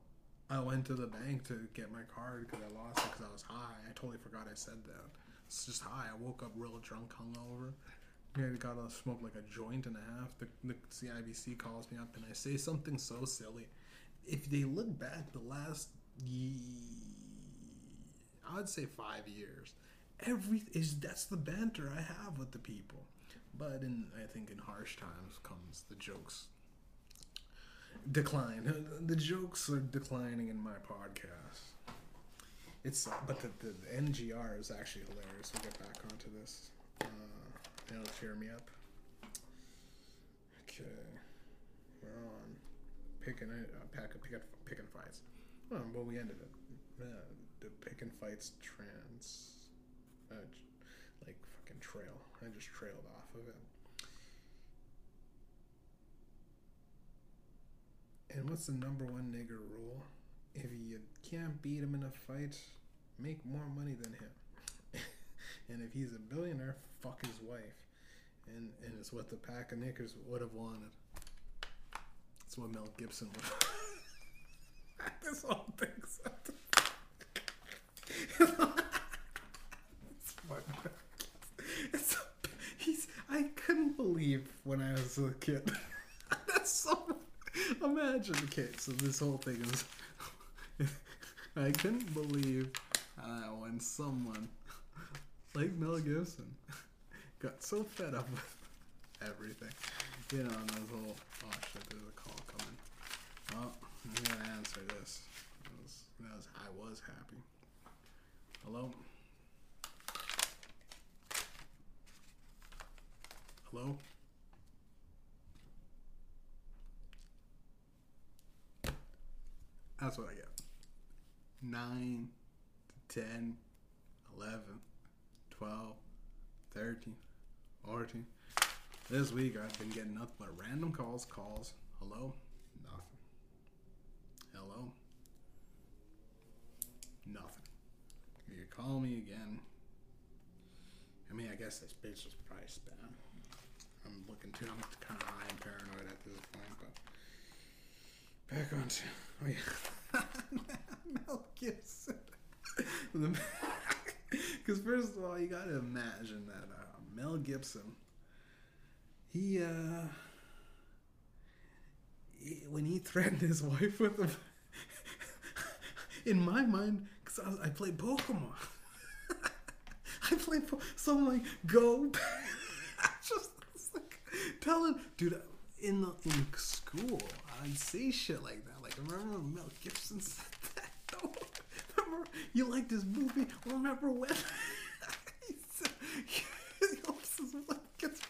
I went to the bank to get my card because I lost it because I was high. I totally forgot I said that. It's just high. I woke up real drunk, hungover. I got to smoke like a joint and a half. The, the CIBC calls me up and I say something so silly. If they look back the last, ye- I'd say five years, every is that's the banter I have with the people. But in I think in harsh times comes the jokes decline. [LAUGHS] The jokes are declining in my podcast. It's but the, the, the NGR is actually hilarious. We'll get back onto this. Uh, it'll cheer me up. Okay, we're on picking it. Uh, pack pick picking fights. Well, we ended it. Uh, the picking fights trans, uh, like fucking trail. I just trailed off of it. And what's the number one nigger rule? If you can't beat him in a fight, make more money than him. [LAUGHS] and if he's a billionaire, fuck his wife. And and it's what the pack of niggers would have wanted. It's what Mel Gibson would. [LAUGHS] [LAUGHS] this whole thing's. It's. [LAUGHS] It's he's. I couldn't believe when I was a kid. [LAUGHS] That's so. Imagine, okay, so this whole thing is. [LAUGHS] I couldn't believe uh, when someone like Mel Gibson got so fed up with everything, you know, and those whole oh shit, there's a call coming. Oh, I'm gonna answer this. That was I was happy. Hello. Hello. That's what I get. 9 10, 11, 12, 13, 14. This week I've been getting nothing but random calls, calls. Hello? Nothing. Hello? Nothing. You call me again. I mean, I guess this bitch was probably spam. I'm looking too. I'm kind of high and paranoid at this point, but back on to oh yeah, [LAUGHS] Mel Gibson. Because [LAUGHS] first of all, you got to imagine that uh, Mel Gibson, he uh, he- when he threatened his [LAUGHS] wife with him, in my mind, because I, I played Pokemon. [LAUGHS] I played po- so I'm like, go. [LAUGHS] I just like telling, dude, in the in school, I'd say shit like that. Like, remember when Mel Gibson [LAUGHS] said that? though? remember, you like this movie? Remember when? he hopes his gets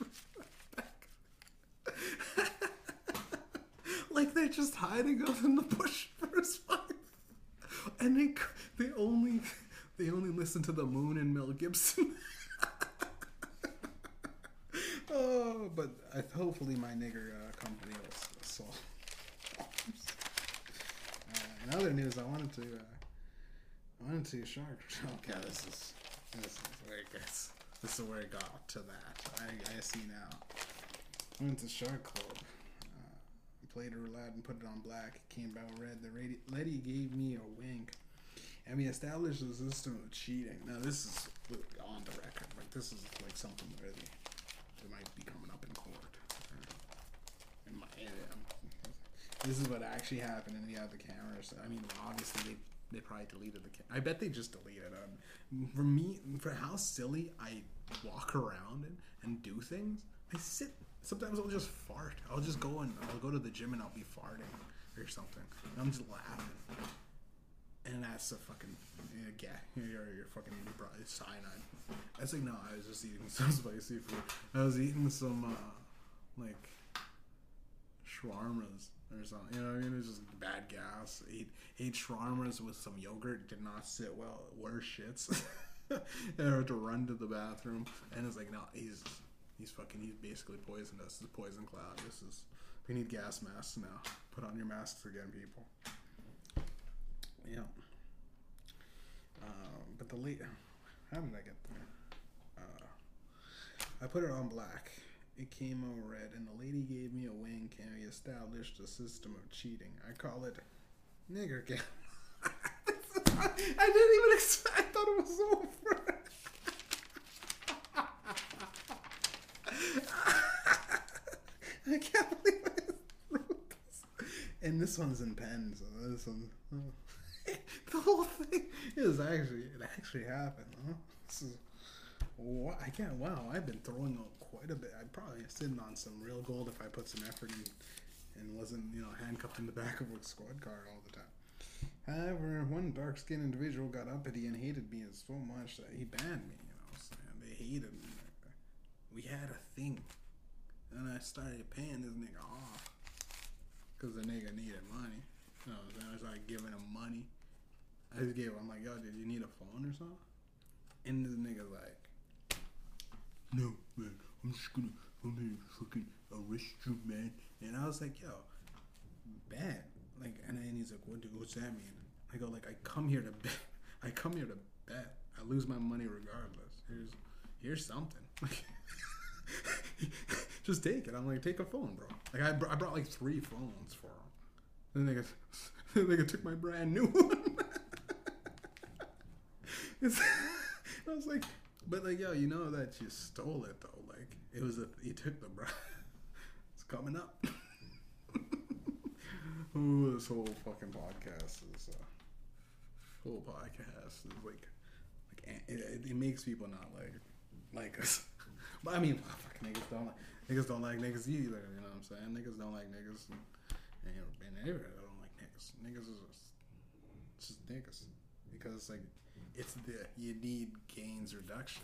back. like they're just hiding out in the bush for his wife. And they, they only, they only listen to the moon and Mel Gibson. [LAUGHS] oh, but I, hopefully my nigger uh, company will solve. Uh, in other news, I wanted to, uh, I wanted to shark. [LAUGHS] Okay, this is this is where it gets. This is where it got to that. I, I see now. I went to Shark Club. Played roulette and put it on black. It came out red. The lady, lady gave me a wink. And we established a system of cheating. Now this is on the record. Like this is like something really that might be coming up in court. In my, um, this is what actually happened, and we have the cameras. I mean, obviously they they probably deleted the. I bet they just deleted them. For me, for how silly I walk around and, and do things, I sit. Sometimes I'll just fart. I'll just go and I'll go to the gym and I'll be farting or something. And I'm just laughing. And that's a fucking yeah, you're, you're fucking you brought cyanide. I was like, no, I was just eating [LAUGHS] some spicy food. I was eating some uh, like shawarmas or something. You know what I mean? It was just bad gas. Ate ate shawarmas with some yogurt. Did not sit well. Worse shits. [LAUGHS] and I had to run to the bathroom. And it's like, no, he's he's fucking. He's basically poisoned us. This is poison cloud. This is. We need gas masks now. Put on your masks again, people. Yeah. Um, but the late. How did I get there? Uh, I put it on black. It came out red, and the lady gave me a wink, and we established a system of cheating. I call it nigger game. [LAUGHS] I didn't even expect. I thought it was over. I can't believe I wrote this. And this one's in pen, so oh, this one. oh. [LAUGHS] the whole thing is actually it actually happened. Huh? This is Wow, I can't. Wow, I've been throwing out quite a bit. I'd probably sitting on some real gold if I put some effort in and wasn't, you know, handcuffed in the back of a squad car all the time. However, one dark-skinned individual got uppity and hated me so much that he banned me. You know, what they hated me. We had a thing, and I started paying this nigga off because the nigga needed money. You know, what? I started giving him money. I just gave. him, I'm like, yo, did you need a phone or something? And this nigga's like, no, man, I'm just gonna, I'm gonna fucking arrest you, man. And I was like, yo, bad. Like, and then he's like, what do, what's that mean? I go, like, I come here to bet. [LAUGHS] I come here to bet. I lose my money regardless. Here's, here's something. [LAUGHS] [LAUGHS] Just take it. I'm like, take a phone, bro. Like, I, br- I brought like three phones for him. Then they [LAUGHS] they took my brand new [LAUGHS] one. [LAUGHS] I was like, but like, yo, you know that you stole it though. Like, it was a you took the bra. it's coming up. Ooh, this whole fucking podcast is uh, whole podcast is like, like it, it, it makes people not like like us. But I mean, fuck niggas don't like niggas don't like niggas either. You know what I'm saying? Niggas don't like niggas, and, and, don't like niggas. Niggas is just, just niggas because it's like it's the you need gains reduction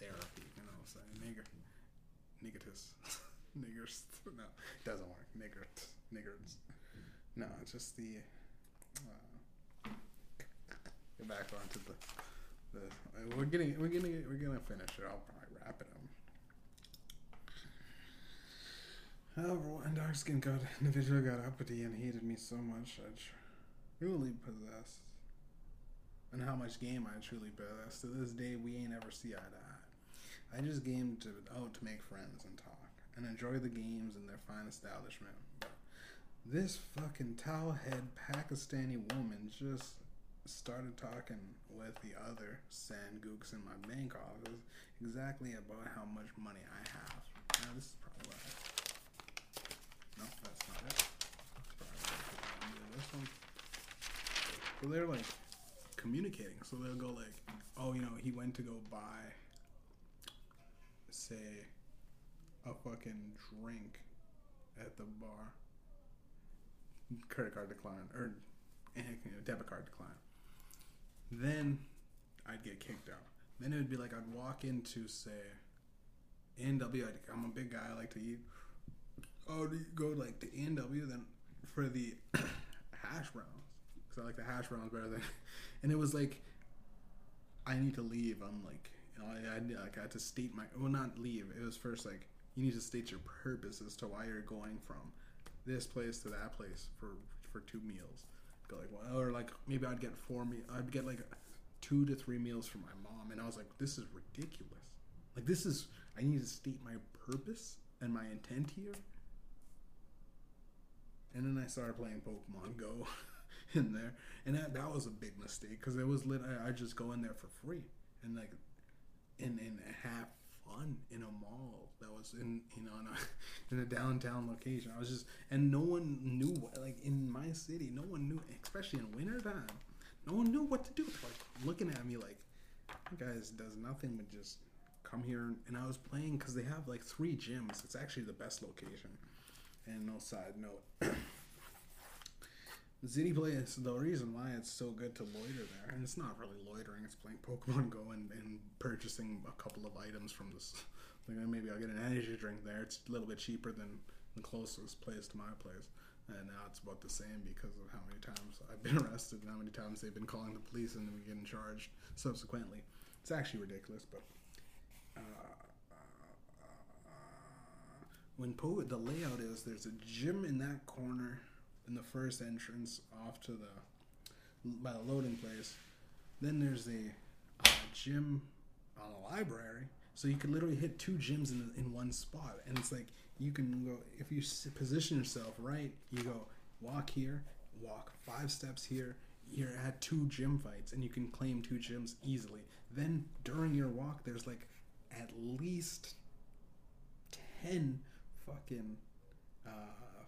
therapy. You know what I'm saying? Nigger, niggatus, [LAUGHS] niggers. No, it doesn't work. Nigger, niggers. No, it's just the. Uh, get back onto the. The, we're getting we're getting we're gonna finish it. I'll probably wrap it up. However, one dark skinned got individual got uppity and hated me so much I truly possessed and how much game I truly possess. To this day, we ain't ever see eye to eye. I just game to out to make friends and talk and enjoy the games in their fine establishment. This fucking towel head Pakistani woman just started talking with the other sand gooks in my bank office exactly about how much money I have. Now this is probably what I. No, that's not it. That's one. So they're like communicating. So they'll go like, oh, you know, he went to go buy, say, a fucking drink at the bar. credit card decline or eh, debit card decline. Then I'd get kicked out. Then it would be like I'd walk into say A&W. I'm a big guy. I like to eat. I would go like to A&W then for the hash browns because I like the hash browns better than. [LAUGHS] And it was like I need to leave. I'm like you know I, I like I had to state my well not leave. It was first like you need to state your purpose as to why you're going from this place to that place for for two meals. Go like well, or like maybe I'd get four me. I'd get like two to three meals for my mom, and I was like, this is ridiculous. Like this is I need to state my purpose and my intent here. And then I started playing Pokemon Go [LAUGHS] in there, and that, that was a big mistake because it was lit. I, I just go in there for free and like, and and have fun in a mall that was in you know in a, [LAUGHS] in a downtown location. I was just and no one knew what like in my city, no one knew, especially in wintertime, no one knew what to do. Like looking at me like, guys does nothing but just come here. And I was playing because they have like three gyms. It's actually the best location. And no side note. The City Place, the reason why it's so good to loiter there, and it's not really loitering, it's playing Pokemon Go and, and purchasing a couple of items from this. Like maybe I'll get an energy drink there. It's a little bit cheaper than the closest place to my place. And now it's about the same because of how many times I've been [LAUGHS] arrested and how many times they've been calling the police and then getting charged subsequently. It's actually ridiculous, but uh, when po- the layout is there's a gym in that corner in the first entrance off to the by the loading place. Then there's a uh, gym on a library, so you can literally hit two gyms in in one spot, and it's like you can go if you position yourself right. You go walk here, walk five steps here. You're at two gym fights, and you can claim two gyms easily. Then during your walk, there's like at least 10 fucking uh,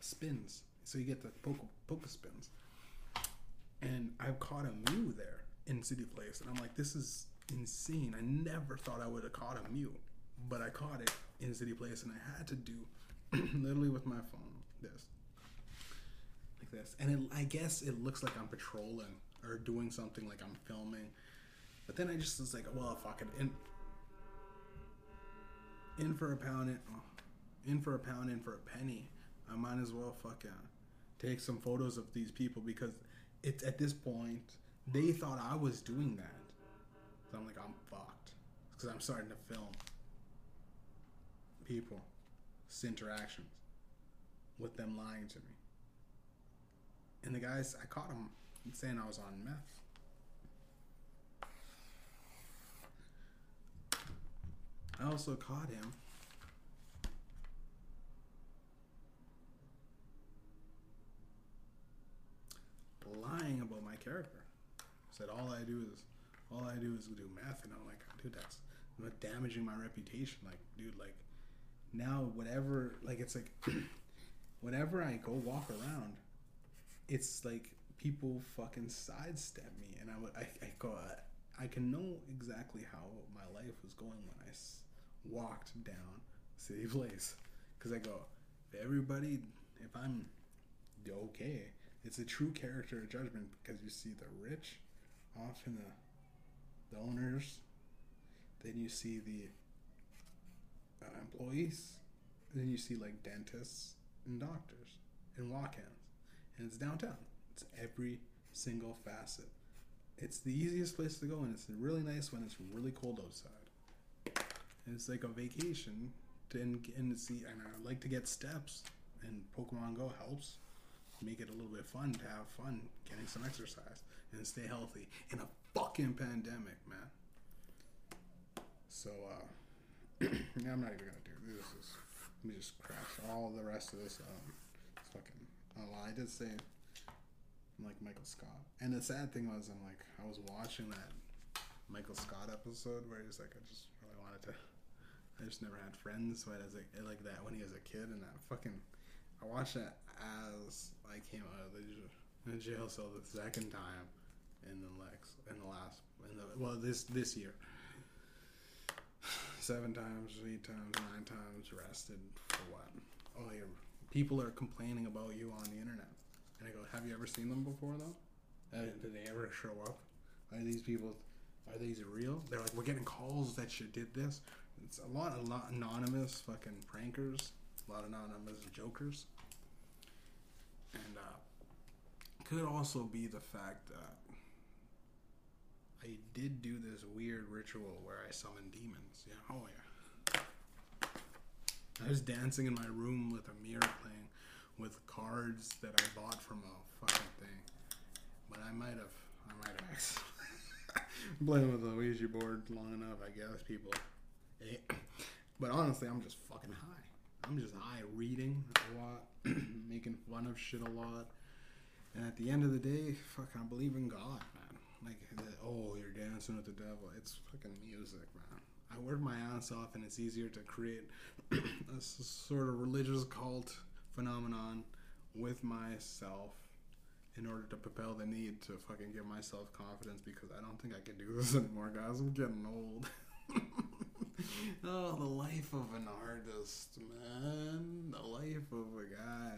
spins. So you get the poke, poke spins. And I've caught a Mew there in City Place. And I'm like, this is insane. I never thought I would have caught a Mew. But I caught it in City Place. And I had to do, [CLEARS THROAT] literally with my phone, this. Like this. And it, I guess it looks like I'm patrolling or doing something like I'm filming. But then I just was like, well, fuck it. And in for a pound, in, oh, in for a pound, in for a penny. I might as well fucking take some photos of these people because it's at this point they thought I was doing that. So I'm like, I'm fucked because I'm starting to film people, interactions with them lying to me. And the guys, I caught him saying I was on meth. I also caught him. Lying about my character. Said all I do is all I do is do math, and I'm like, dude, that's not damaging my reputation. Like, dude, like now whatever, like it's like [CLEARS THROAT] whenever I go walk around, it's like people fucking sidestep me, and I would I, I go I can know exactly how my life was going when I s- walked down City Place because I go everybody if I'm okay it's a true character judgment because you see the rich often the the owners. Then you see the uh, employees. Then you see like dentists and doctors and walk-ins and it's downtown. It's every single facet. It's the easiest place to go and it's really nice when it's really cold outside. And it's like a vacation to and, see and i like to get steps and pokemon go helps make it a little bit fun to have fun getting some exercise and stay healthy in a fucking pandemic man so uh [CLEARS THROAT] yeah, i'm not even gonna do this is let me just crash all the rest of this um fucking i did say I'm like Michael Scott. And the sad thing was, I'm like, I was watching that Michael Scott episode where he's like, I just really wanted to. I just never had friends, but as a, like that when he was a kid, and that fucking, I watched that as I came out of the, jail cell the second time in the Lex in the last in the well this this year. Seven times, eight times, nine times arrested for what? Oh, your people are complaining about you on the internet And I go, have you ever seen them before though? Uh, did they ever show up? Are these people? Are these real? They're like, we're getting calls that you did this. It's a lot, a lot anonymous fucking prankers, a lot of anonymous jokers, and uh, could also be the fact that I did do this weird ritual where I summoned demons. Yeah, oh yeah. I was dancing in my room with a mirror playing with cards that I bought from a fucking thing. But I might have, I might have [LAUGHS] actually playing with a Ouija board long enough. I guess people. eh. But honestly, I'm just fucking high. I'm just high, reading a lot, [CLEARS THROAT] making fun of shit a lot. And at the end of the day, fuck, I believe in God, man. Like, the, oh, you're dancing with the devil. It's fucking music, man. I work my ass off, and it's easier to create [CLEARS THROAT] a sort of religious cult phenomenon with myself in order to propel the need to fucking give myself confidence because I don't think I can do this [LAUGHS] anymore, guys. I'm getting old. [LAUGHS] [LAUGHS] oh, the life of an artist, man. The life of a guy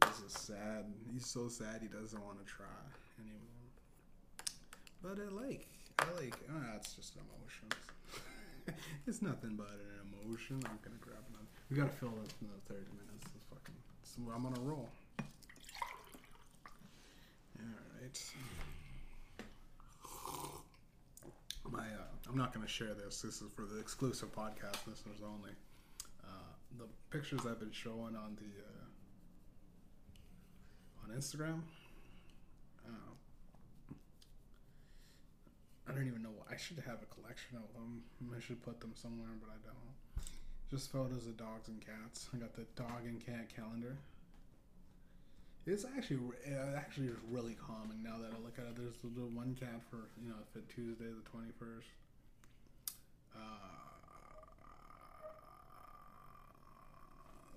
that is is sad. He's so sad he doesn't want to try anymore. But I like, I like. Oh, it's just emotions. [LAUGHS] it's nothing but an emotion. I'm gonna grab another. We gotta fill this in the 30 minutes. This fucking. So I'm on a roll. All right. My, uh, I'm not gonna share this. This is for the exclusive podcast listeners only. Uh, the pictures I've been showing on the uh, on Instagram. Uh, I don't even know. Why I should have a collection of them. I should put them somewhere, but I don't. Just photos of dogs and cats. I got the dog and cat calendar. It's actually it actually is really calming now that I look at it. There's the, one cat for you know Tuesday the twenty first. Uh,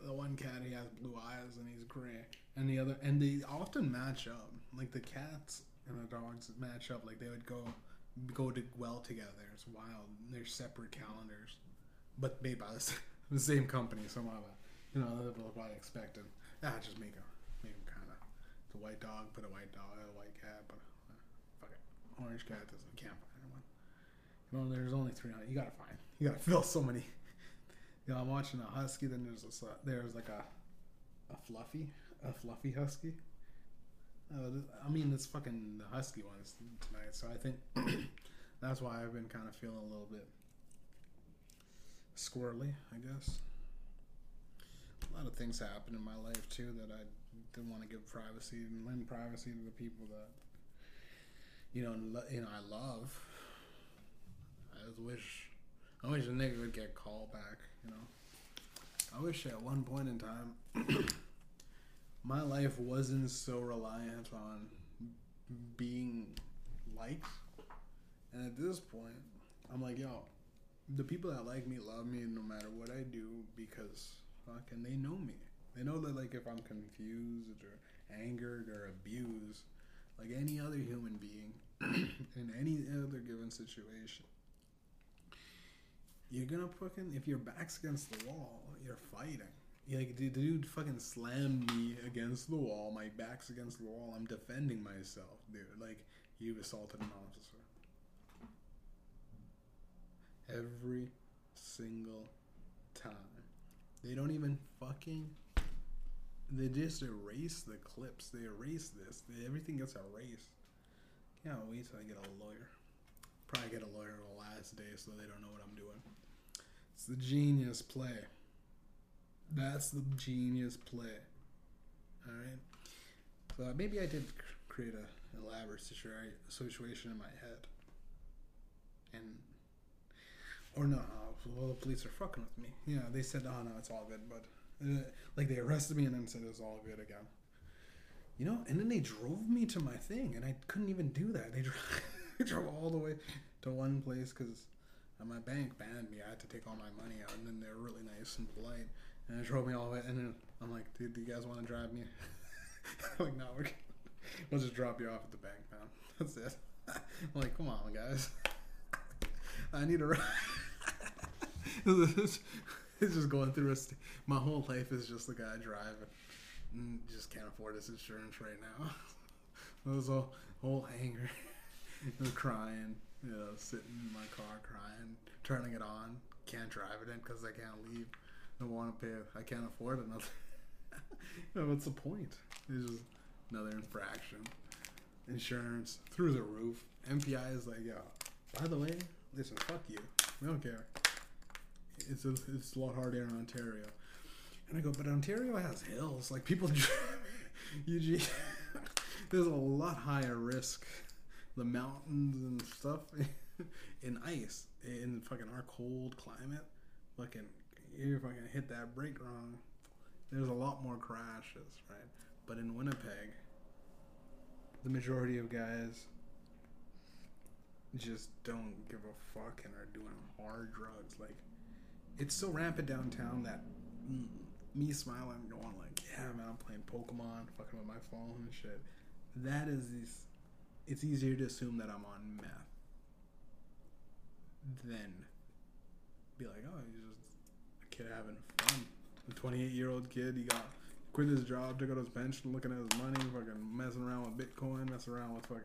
the one cat he has blue eyes and he's gray, and the other and they often match up. Like the cats and the dogs match up. Like they would go go to well together. It's wild. They're separate calendars, but made by the s- [LAUGHS] the same company. Somehow, you know, that's what I expected. Ah, just make a make them kind of. It's a white dog, put a white dog, a white cat, but uh, fuck it. Orange cat doesn't can't find one. You know, there's only three. on You gotta find. [LAUGHS] You gotta fill so many. You know, I'm watching a husky. Then there's a there's like a a fluffy a fluffy husky. Uh, I mean, it's fucking the husky ones tonight. So I think [CLEARS THROAT] that's why I've been kind of feeling a little bit squirrely, I guess. A lot of things happen in my life too that I didn't want to give privacy and lend privacy to the people that you know you know I love. I just wish I wish a nigga would get called back. You know, I wish at one point in time [CLEARS THROAT] my life wasn't so reliant on being liked. And at this point, I'm like, yo, the people that like me love me no matter what I do because fucking they know me. They know that like if I'm confused or angered or abused, like any other human being [CLEARS THROAT] in any other given situation, you're gonna fucking if your back's against the wall, you're fighting. Yeah, like the dude fucking slammed me against the wall. My back's against the wall. I'm defending myself, dude. Like you assaulted an officer. Every single time. They don't even fucking. They just erase the clips. They erase this. They, everything gets erased. Can't wait till I get a lawyer. Probably get a lawyer the last day so they don't know what I'm doing. It's the genius play. That's the genius play. All right. So uh, maybe I did create a elaborate situa- situation in my head, and or no, uh, well the police are fucking with me. Yeah, they said, oh no, it's all good, but uh, like they arrested me and then said it's all good again. You know, and then they drove me to my thing, and I couldn't even do that. They drove, [LAUGHS] they drove all the way to one place because my bank banned me. I had to take all my money out, and then they're really nice and polite. And they drove me all the way, and then I'm like, dude, do you guys want to drive me? [LAUGHS] like, no, we're, we'll just drop you off at the bank, man. [LAUGHS] That's it. I'm like, come on, guys. I need a ride. [LAUGHS] it's just going through a. St- my whole life is just the guy driving. mm, just can't afford this insurance right now. [LAUGHS] I was a whole [LAUGHS] was crying, you know, sitting in my car crying, turning it on, can't drive it in because I can't leave. I want to pay. I can't afford another. you know, what's the point? It's just another infraction. Insurance through the roof. MPI is like, yo. By the way, listen, fuck you. We don't care. It's a, it's a lot harder in Ontario. And I go, but Ontario has hills. Like people, [LAUGHS] usually [LAUGHS] there's a lot higher risk. The mountains and stuff [LAUGHS] in ice in fucking our cold climate. Fucking you fucking hit that brake wrong. There's a lot more crashes, right? But in Winnipeg, the majority of guys just don't give a fuck and are doing hard drugs. Like, it's so rampant downtown that mm, me smiling, and going like, "Yeah, man, I'm playing Pokemon, fucking with my phone and shit." That is this. It's easier to assume that I'm on meth than be like, "Oh, he's just a kid having fun." A 28 year old kid, he got quit his job, took out his pension, looking at his money, fucking messing around with Bitcoin, messing around with fucking.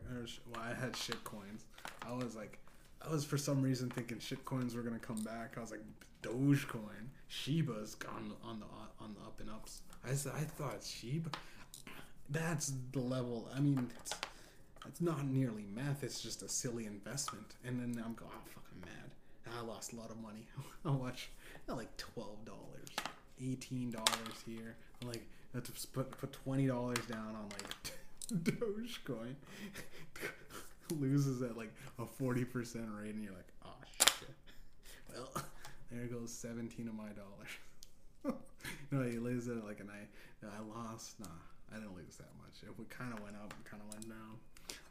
Well, I had shit coins. I was like, I was for some reason thinking shit coins were gonna come back. I was like, Dogecoin, Shiba's gone on the on the up and ups. I said, I thought Shiba. That's the level. I mean, it's it's not nearly meth. It's just a silly investment. And then I'm going, oh, fucking mad. I lost a lot of money. [LAUGHS] I watch like twelve dollars, eighteen dollars here. I'm like to put put twenty dollars down on like [LAUGHS] Dogecoin. [LAUGHS] Loses at like a forty percent rate, and you're like, oh shit. Well, [LAUGHS] there goes seventeen of my dollars. [LAUGHS] no, you lose it like an I. I lost. Nah, I didn't lose that much. It kind of went up, kind of went down.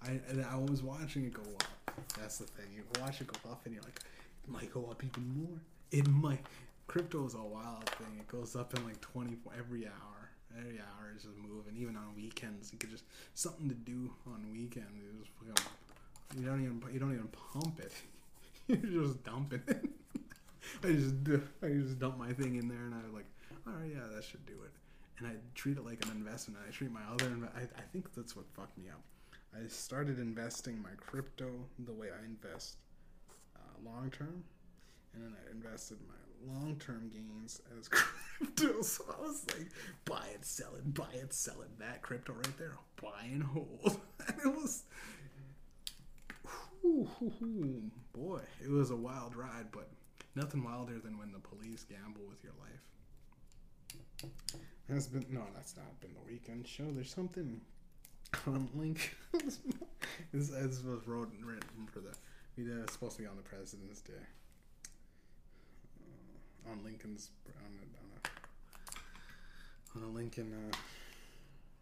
I I was watching it go up. That's the thing. You watch it go up, and you're like, it might go up even more. It might. Crypto is a wild thing. It goes up in like 24 every hour. Every hour is just moving. Even on weekends, you could just something to do on weekends. You just you don't even you don't even pump it. [LAUGHS] You're just dumping it. [LAUGHS] I just I just dump my thing in there, and I was like, all right, yeah, that should do it. And I treat it like an investment. I treat my other. Inv- I, I think that's what fucked me up. I started investing my crypto the way I invest uh, long term, and then I invested my long term gains as [LAUGHS] crypto. So I was like, buy it, sell it, buy it, sell it. That crypto right there, buy and hold. And it was, boy, it was a wild ride, but nothing wilder than when the police gamble with your life. Has been no, that's not been the weekend show. There's something on link. [LAUGHS] this, this was wrote and written for the. We did, It's supposed to be on the President's Day. Uh, on Lincoln's on a, on a, on a Lincoln uh,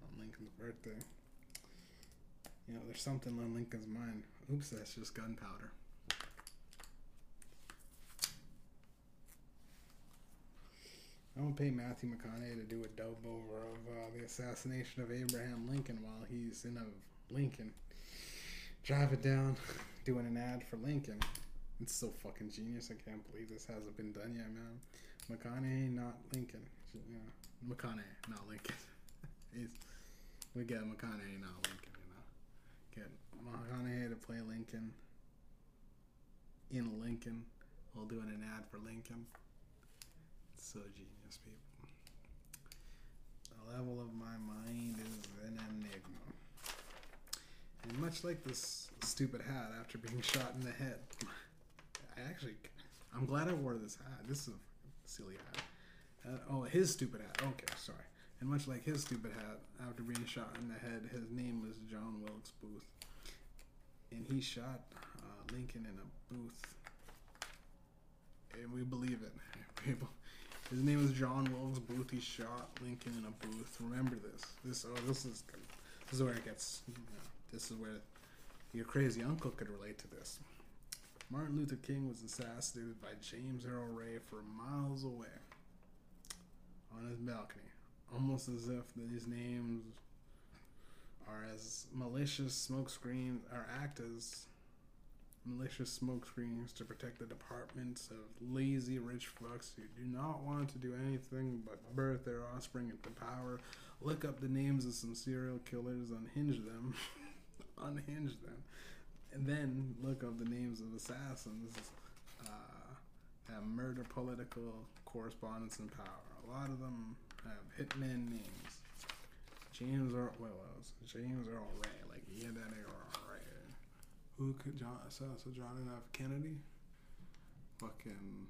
on Lincoln's birthday. You know, there's something on Lincoln's mind. Oops, that's just gunpowder. I won't pay Matthew McConaughey to do a dub over of uh, the assassination of Abraham Lincoln while he's in a Lincoln. Drive it down, [LAUGHS] doing an ad for Lincoln. It's so fucking genius. I can't believe this hasn't been done yet, man. McConaughey, not Lincoln. Yeah, McConaughey, not Lincoln. [LAUGHS] We get McConaughey, not Lincoln. Get McConaughey to play Lincoln in Lincoln while doing an ad for Lincoln. So genius, people. The level of my mind is an enigma. And much like this stupid hat after being [LAUGHS] shot in the head, I actually, I'm glad I wore this hat. This is a silly hat. Uh, oh, his stupid hat. Okay, sorry. And much like his stupid hat, after being shot in the head, his name was John Wilkes Booth. And he shot uh, Lincoln in a booth. And we believe it. [LAUGHS] People. His name was John Wilkes Booth. He shot Lincoln in a booth. Remember this. This oh, this is this is where it gets. You know, this is where your crazy uncle could relate to this. Martin Luther King was assassinated by James Earl Ray from miles away on his balcony, almost as if these names are as malicious smokescreens or act as malicious smokescreens to protect the departments of lazy rich fucks who do not want to do anything but birth their offspring into power look up the names of some serial killers, unhinge them, [LAUGHS] unhinge them, and then look up the names of assassins uh, have murder political correspondence in power. A lot of them have hitman names. James Earl, was James Earl Ray? Like yeah, that Earl Ray. Who could John assassin John F. Kennedy? Fucking.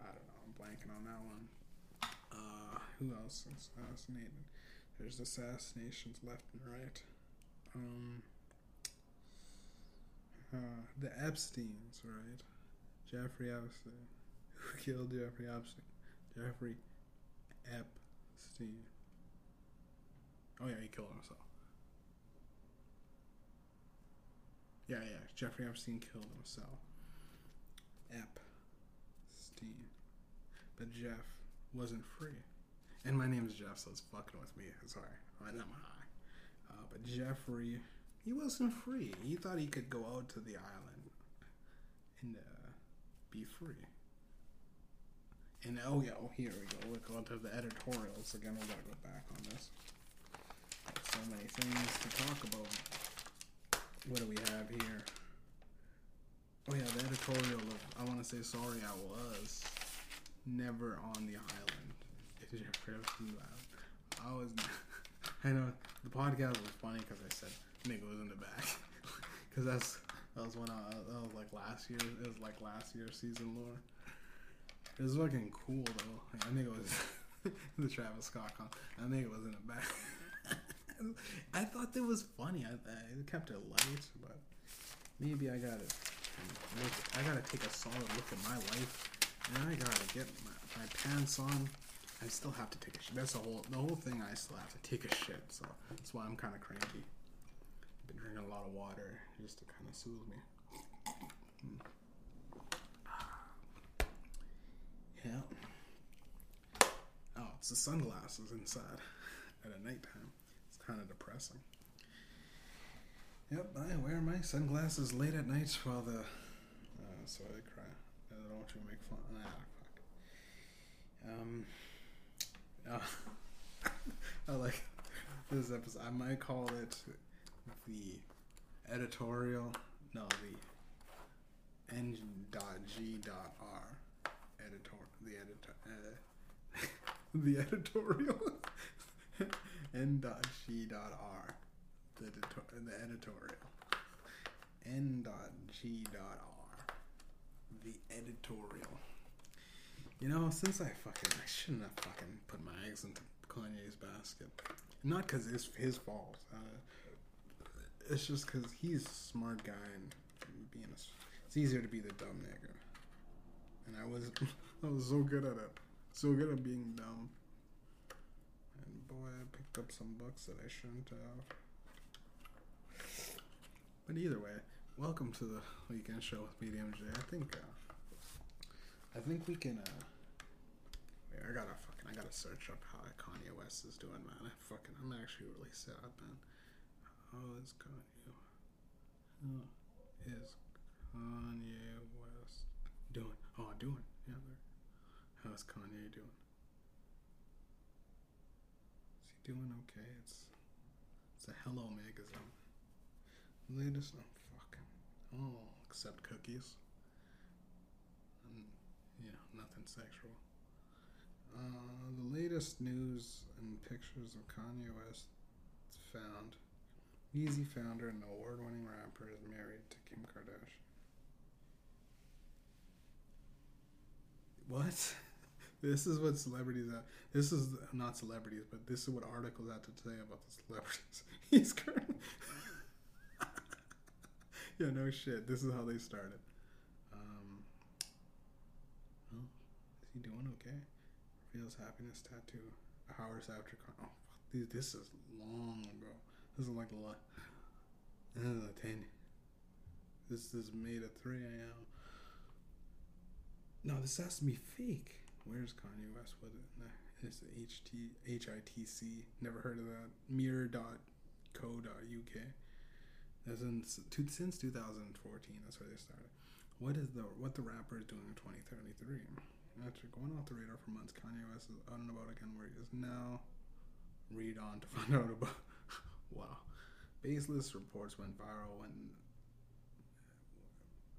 I don't know. I'm blanking on that one. Uh, who else assassinated? There's assassinations left and right. Um, uh, the Epstein's, right? Jeffrey Epstein. [LAUGHS] Who killed Jeffrey Epstein? Jeffrey Epstein. Oh yeah, he killed himself. Yeah, yeah. Jeffrey Epstein killed himself. Epstein. But Jeff wasn't free. And my name is Jeff, so it's fucking with me. Sorry. I'm high. Uh, but Jeffrey, he wasn't free. He thought he could go out to the island and uh, be free. And oh yeah, oh here we go. We're going to the editorials again. We gotta go back on this. so many things to talk about. What do we have here? Oh yeah, the editorial of I want to say sorry I was never on the island. Jeffrey Epstein I was. [LAUGHS] I know the podcast was funny because I said nigga was in the back [LAUGHS] because that's that was when I that was like last year. It was like last year's season lore. It was fucking cool though. I think it was [LAUGHS] the Travis Scott con. I think it was in the back. I thought that was funny. I, I kept it light, but maybe I gotta look. I gotta take a solid look at my life, and I gotta get my, my pants on. I still have to take a shit. That's the whole the whole thing. I still have to take a shit, so that's why I'm kind of cranky. Been drinking a lot of water just to kind of soothe me. Mm. Yeah. Oh, it's the sunglasses inside at a nighttime. It's kind of depressing. Yep, I wear my sunglasses late at night while the. Uh, so I cry. I don't want you to make fun. Ah, fuck. Um. Uh, [LAUGHS] I like this episode. I might call it the editorial. No, the N dot G dot R editor. The editor. Uh, [LAUGHS] the editorial. [LAUGHS] N dot dot R. The, the editorial. N dot G dot R. The editorial. You know, since I fucking, I shouldn't have fucking put my eggs into Kanye's basket. Not because it's his fault. Uh, it's just because he's a smart guy and being a, it's easier to be the dumb nigga. And I was, [LAUGHS] I was so good at it, so good at being dumb. And boy, I picked up some books that I shouldn't have. But either way, welcome to the weekend show with Medium J. I think, uh, I think we can. Uh, wait, I gotta fucking, I gotta search up how Kanye West is doing, man. I fucking, I'm actually really sad, man. How is Kanye? How is Kanye West doing? Oh, doing. Yeah. How's Kanye doing? Is he doing okay? It's it's a Hello magazine. Latest, oh fucking, oh, except cookies. And, yeah, nothing sexual. Uh, the latest news and pictures of Kanye West found. Yeezy founder and award-winning rapper is married to Kim Kardashian. What? [LAUGHS] This is what celebrities have. This is not celebrities, but this is what articles have to say about the celebrities. [LAUGHS] He's current. [LAUGHS] yeah, no shit. This is how they started. Um, well, is he doing okay? Reveals happiness tattoo hours after. Oh, fuck, this is long ago. This is like a lot. This is a ten. This is made at three a.m. No, this has to be fake. Where's Kanye West with it? Nah, It's HT, HITC. Never heard of that. Mirror.co.uk. That's in, since 2014. That's where they started. What is the what the rapper is doing in 2033? After going off the radar for months, Kanye West is out and about again where he is now. Read on to find out about. [LAUGHS] wow. Baseless reports went viral when.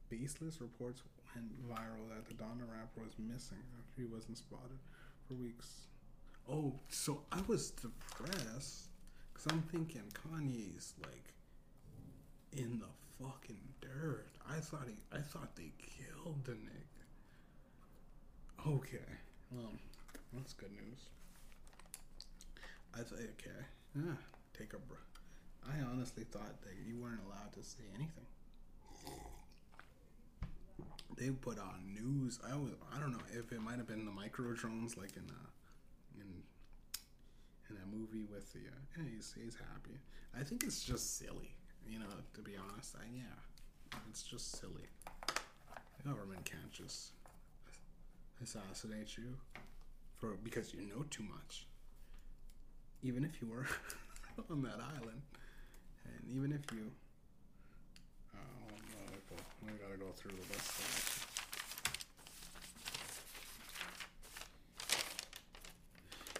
Baseless reports went viral that the Donda rapper was missing after he wasn't spotted for weeks. Oh, so I was depressed because I'm thinking Kanye's like in the fucking dirt. I thought he, I thought they killed the nigga. Okay, well, that's good news. I thought, okay, yeah, take a breath. I honestly thought that you weren't allowed to say anything. They put on news. I was, I don't know if it might have been the micro drones, like in a in in that movie with the uh, yeah, he's, he's happy. I think it's just silly, you know. To be honest, I yeah, it's just silly. The government can't just assassinate you for because you know too much. Even if you were [LAUGHS] on that island, and even if you, uh, on, gotta go through the list.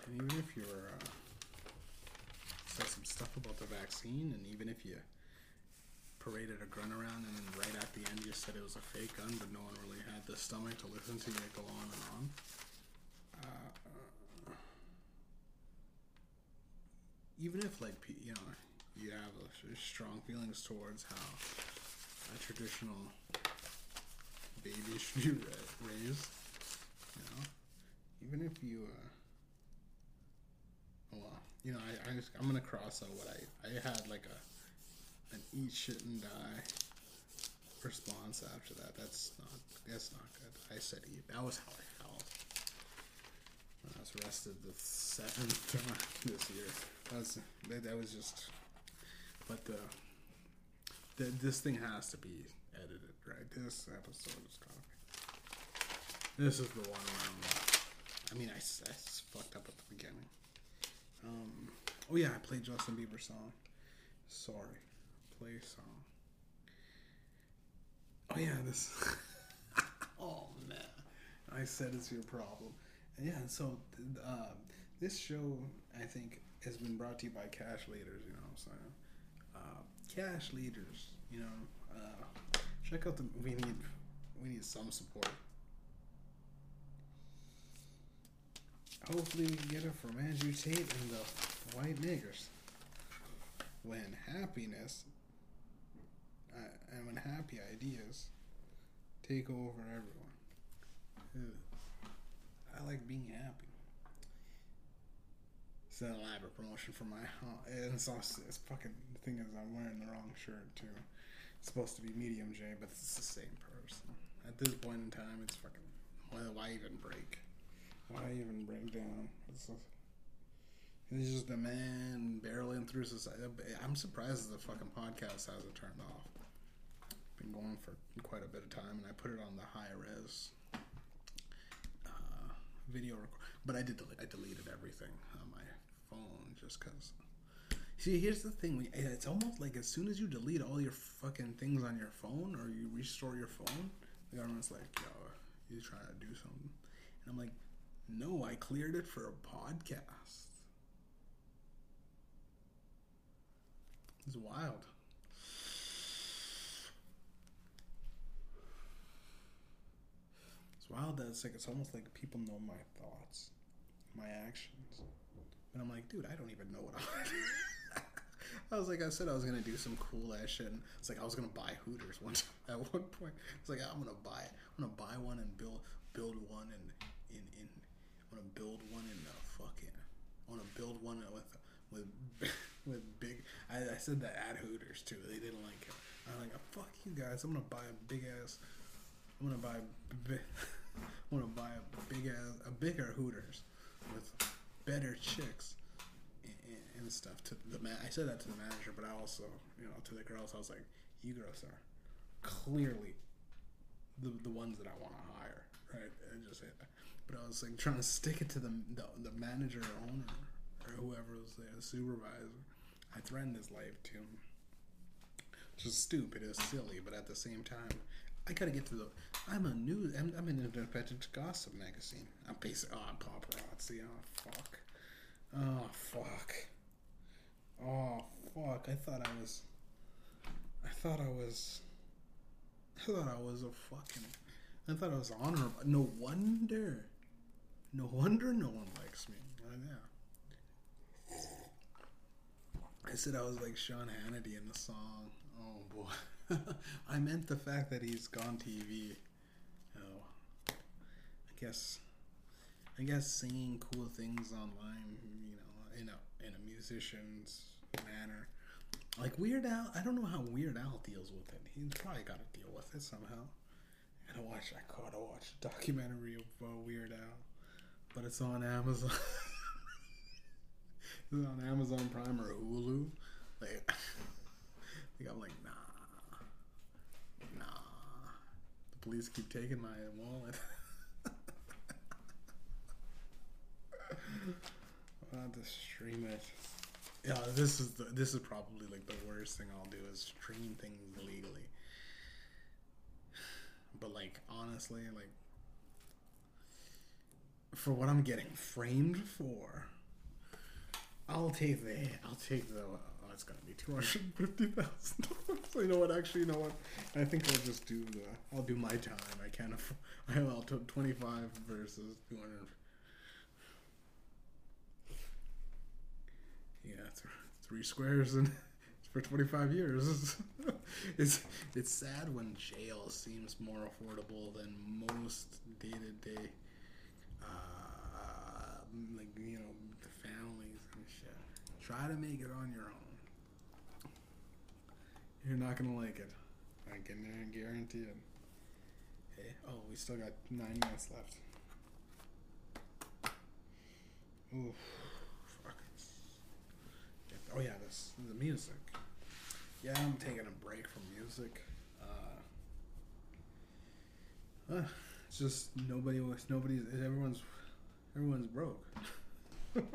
And even if you're uh, said some stuff about the vaccine, and even if you paraded a gun around and then right at the end you said it was a fake gun, but no one really had the stomach to listen to you go on and on. Uh, even if like you know you have strong feelings towards how a traditional baby should be ra- raised, you know, even if you, uh, well, you know, I, I I'm gonna cross out what I I had like a an eat shit and die response after that. That's not that's not good. I said eat. That was how I felt. When I was arrested the seventh [LAUGHS] time this year. That was that was just. But the, the this thing has to be edited, right? This episode is be. This is the one where I'm, I mean, I, I fucked up at the beginning. Um, oh yeah, I played Justin Bieber song. Sorry, play song. Oh yeah, this. [LAUGHS] oh man, I said it's your problem. And yeah, so uh, this show I think has been brought to you by Cash Leaders. You know what I'm saying? Uh, Cash Leaders. You know, uh, check out the. We need we need some support. Hopefully we can get it from Andrew Tate and the white niggers. When happiness uh, and when happy ideas take over everyone. Ugh. I like being happy. It's an elaborate promotion for my. Uh, it's also it's fucking. Thing is, I'm wearing the wrong shirt too. It's supposed to be medium J, but it's the same person. At this point in time, it's fucking. Why, why even break? Why even break down? It's just, He's just a man barreling through society. I'm surprised the fucking podcast hasn't turned off. Been going for quite a bit of time, and I put it on the high res uh, video record. But I did. Delete, I deleted everything on my phone just because. See, here's the thing. Eh, it's almost like as soon as you delete all your fucking things on your phone or you restore your phone, the government's like, "Yo, you're trying to do something?" And I'm like, "No, I cleared it for a podcast." It's wild. It's wild that it's like it's almost like people know my thoughts, my actions. And I'm like, dude, I don't even know what I'm [LAUGHS] I was like, I said I was gonna do some cool ass shit. And it's like I was gonna buy Hooters [LAUGHS] time, at one point. It's like I'm gonna buy, it. I'm gonna buy one and build build one and in in. I'm gonna build one in the fucking. I want to build one with with [LAUGHS] with big. I, I said that at Hooters too. They didn't like it. I'm like, oh, fuck you guys. I'm gonna buy a big ass. I'm gonna buy. [LAUGHS] I'm gonna buy a big ass a bigger Hooters with better chicks and, and stuff. To the man, I said that to the manager, but I also, you know, to the girls, I was like, you girls are clearly the the ones that I want to hire, right? I just. But I was like trying to stick it to the the, the manager or owner or whoever was there, the supervisor. I threatened his life to him. Which is stupid, it was silly, but at the same time, I gotta get to the. I'm a news. I'm, I'm an independent gossip magazine. I'm basically. Oh, I'm paparazzi. Oh fuck. Oh fuck. Oh fuck. I thought I was. I thought I was. I thought I was a fucking. I thought I was honorable. No wonder. No wonder no one likes me. I know. I said I was like Sean Hannity in the song. Oh boy. [LAUGHS] I meant the fact that he's gone TV. Oh. I guess I guess singing cool things online, you know, in a in a musician's manner. Like Weird Al, I don't know how Weird Al deals with it. He's probably got to deal with it somehow. I gotta watch. I gotta watch a documentary of uh, Weird Al, but it's on Amazon. [LAUGHS] it's on Amazon Prime or Hulu. Like, [LAUGHS] like I'm like, nah, nah. The police keep taking my wallet. [LAUGHS] I'll to stream it. Yeah, this is the, this is probably like the worst thing I'll do is stream things illegally. But like honestly, like for what I'm getting framed for, I'll take the I'll take the oh, it's gonna be two hundred fifty thousand dollars. You know what? Actually, you know what? I think I'll just do the I'll do my time. I can't afford. I'll twenty five versus two hundred. Yeah, th- three squares and [LAUGHS] for 25 years. [LAUGHS] it's it's sad when jail seems more affordable than most day to day, like you know, the families and shit. Try to make it on your own. You're not gonna like it. I can guarantee it. Hey, oh, we still got nine minutes left. Oof. Oh yeah, this the music. Yeah, I'm taking a break from music. Uh, uh, it's just nobody was nobody's everyone's everyone's broke. [LAUGHS]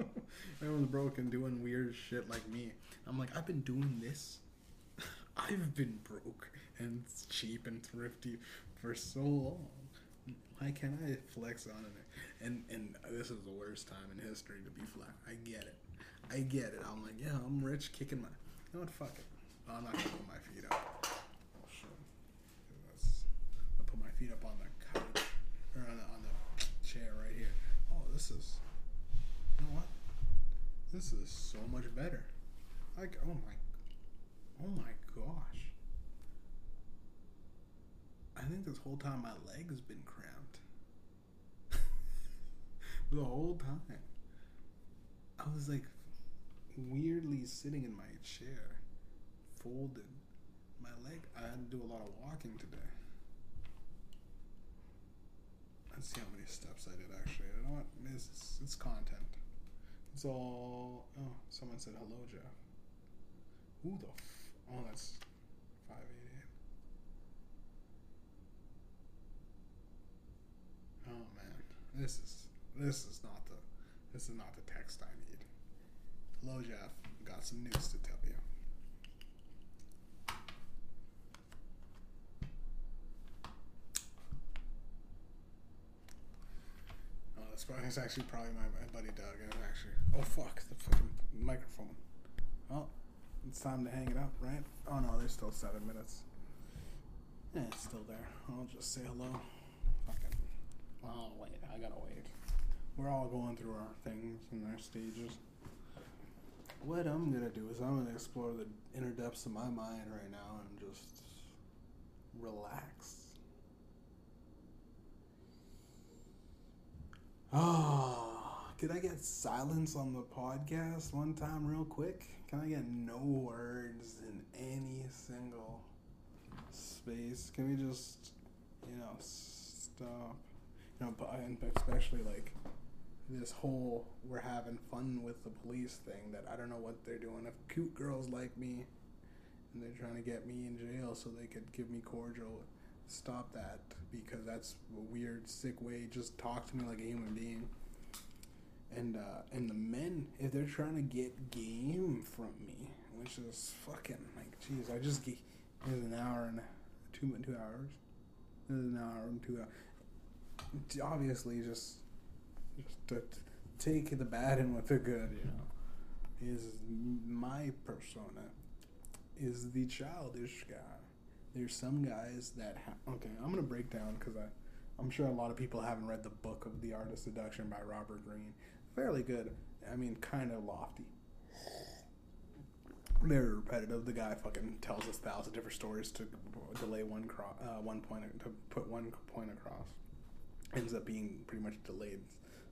everyone's broke and doing weird shit like me. I'm like, I've been doing this. [LAUGHS] I've been broke and cheap and thrifty for so long. Why can't I flex on it? And and this is the worst time in history to be flex. I get it. I get it. I'm like, yeah, I'm rich, kicking my. You know what? Fuck it. I'm not gonna put my feet up. Oh I put my feet up on the couch or on the, on the chair right here. Oh, this is. You know what? This is so much better. Like, oh my. Oh my gosh. I think this whole time my leg has been cramped. [LAUGHS] the whole time. I was like weirdly sitting in my chair, folded. My leg, I had to do a lot of walking today. Let's see how many steps I did actually. You know what? It's, it's content. It's all. Oh, someone said hello, Jeff. Who the f. Oh, that's 588. Oh man, this is this is not the this is not the text I need. Jeff. Got some news to tell you. Oh, that's probably it's actually probably my, buddy Doug. Actually oh fuck the fucking microphone. Oh, it's time to hang it up, right? Oh no, there's still seven minutes. Yeah, it's still there. I'll just say hello. Fucking. Oh wait, I gotta wait. We're all going through our things and our stages. What I'm gonna do is I'm gonna explore the inner depths of my mind right now and just relax. Oh, could I get silence on the podcast one time, real quick? Can I get no words in any single space? Can we just, you know, stop? You know, but especially like this whole we're having fun with the police thing that I don't know what they're doing. If cute girls like me and they're trying to get me in jail so they could give me cordial, stop that because that's a weird, sick way. Just talk to me like a human being. And uh, and the men, if they're trying to get game from me, which is fucking like, jeez, I just it was an hour and two two hours. This is an hour and two hours. Obviously, just take the bad and with the good, you know, is my persona is the childish guy. There's some guys that ha- okay. I'm gonna break down because I, I'm sure a lot of people haven't read the book of The Art of Seduction by Robert Greene. Fairly good. I mean, kind of lofty. Very repetitive. The guy fucking tells us thousand different stories to delay one cro- uh, one point to put one point across. Ends up being pretty much delayed,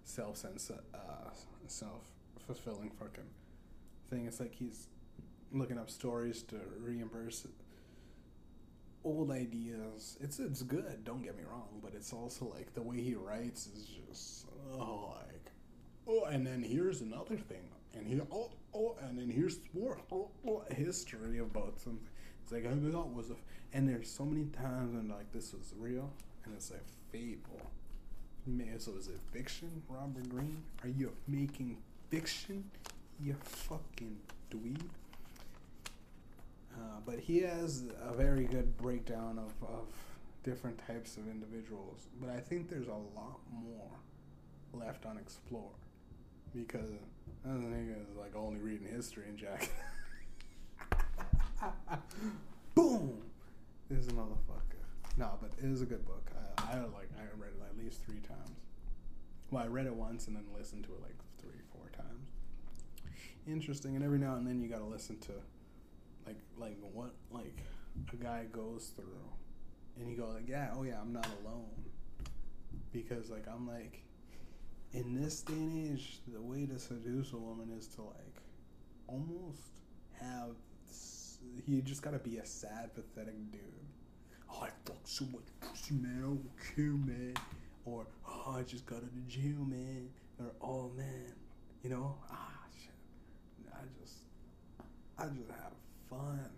self sense, uh, self fulfilling fucking thing. It's like he's looking up stories to reimburse old ideas. It's it's good. Don't get me wrong, but it's also like the way he writes is just oh like oh, and then here's another thing, and he oh oh, and then here's more oh, oh, history about something. It's like I thought was a, and there's so many times when like this was real, and it's like fable. Man, so is it fiction, Robert Greene? Are you making fiction? You fucking dweeb. Uh, but he has a very good breakdown of, of different types of individuals. But I think there's a lot more left unexplored because I don't think it's like only reading history and Jack. [LAUGHS] Boom! This motherfucker. No, but it is a good book. I, like. I read it at least three times. Well, I read it once and then listened to it like three, four times. Interesting, and every now and then you got to listen to like like what like a guy goes through and you go like yeah oh yeah i'm not alone because like i'm like in this day and age the way to seduce a woman is to like almost have you just gotta be a sad pathetic dude oh i fuck so much pussy man i don't care man or oh i just got out of jail man or oh man you know ah shit i just i just have fun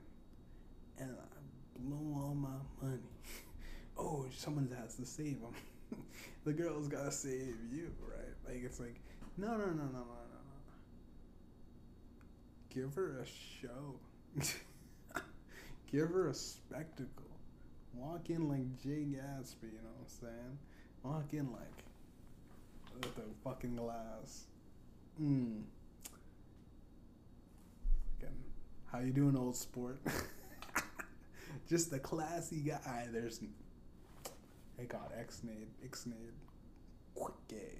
and I blow all my money. [LAUGHS] oh, someone has to save them. [LAUGHS] the girl's gotta save you, right? Like it's like, no, no, no, no, no, no, no. Give her a show. [LAUGHS] Give her a spectacle. Walk in like Jay Gatsby, you know what I'm saying? Walk in like with a fucking glass. Mmm. How you doing, old sport? [LAUGHS] Just a classy guy. There's, hey God, Xnade, quick gay.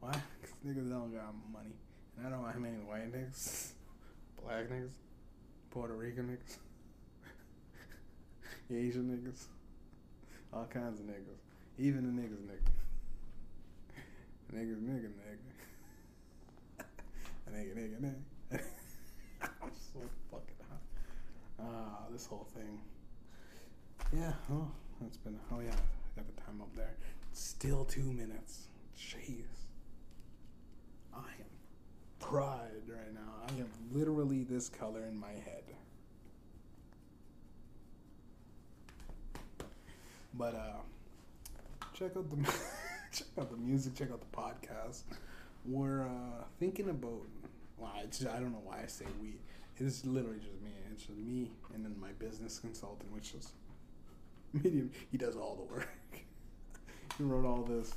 Why? [LAUGHS] Cause niggas don't got money, and I don't know how many white niggas, [LAUGHS] black niggas, Puerto Rican niggas, Asian niggas, all kinds of niggas, even the niggas nigga, niggas nigga nigga, nigga nigga nigga. [LAUGHS] I'm so fucking hot. Ah, this whole thing. Yeah, oh, it's been. Oh yeah, I got the time up there. Still two minutes. Jeez. I am pride right now. I am literally this color in my head. But uh, check out the [LAUGHS] check out the music. Check out the podcast. We're uh, thinking about well, it's, I don't know why I say we. It's literally just me. It's just me and then my business consultant, which is medium. He does all the work. [LAUGHS] he wrote all this,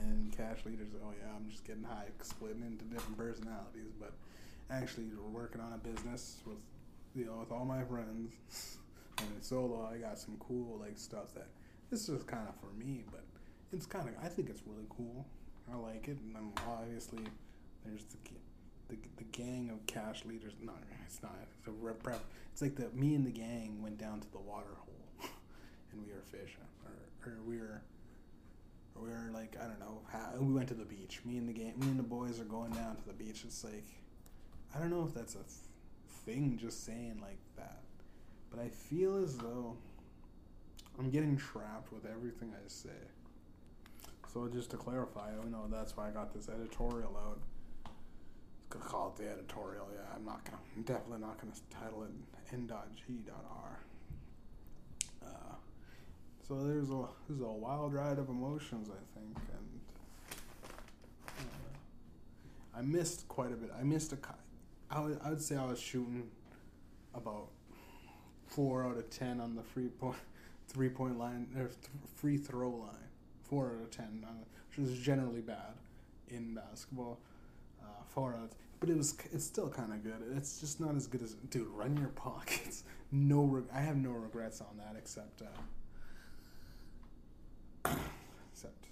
and cash leaders. Oh yeah, I'm just getting high, splitting into different personalities. But actually, we're working on a business with you know with all my friends. [LAUGHS] and solo, I got some cool like stuff that this is kind of for me, but it's kind of I think it's really cool. I like it, and I'm obviously there's the the, the gang of cash leaders. No, it's not. It's a rep, prep. It's like the me and the gang went down to the water hole, [LAUGHS] and we were fishing, or, or we were, we were like I don't know. How, we went to the beach. Me and the gang, me and the boys are going down to the beach. It's like, I don't know if that's a th- thing. Just saying like that, but I feel as though I'm getting trapped with everything I say. So just to clarify, you know that's why I got this editorial out call it the editorial. Yeah, I'm not gonna. I'm definitely not gonna title it n.g.r. Uh, so there's a there's a wild ride of emotions, I think, and uh, I missed quite a bit. I missed a. I would, I would say I was shooting about four out of ten on the free point three point line or th- free throw line, four out of ten, uh, which is generally bad in basketball. Uh, four out, but it was it's still kind of good. It's just not as good as dude. Run your pockets. [LAUGHS] No, reg- I have no regrets on that except uh, [COUGHS] except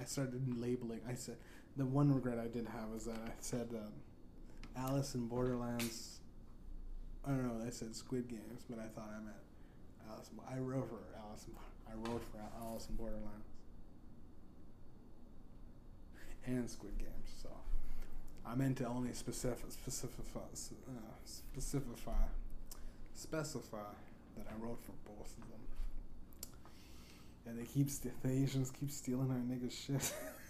I started labeling. I said the one regret I did have is that I said um, Alice in Borderlands. I don't know. I said Squid Games, but I thought I meant Alice. I wrote for Alice. I wrote for in Borderlands and Squid Games. So I meant to only specific specify uh, specify specify that I wrote for both of them. And they keep the Asians keep stealing our niggas shit. [LAUGHS]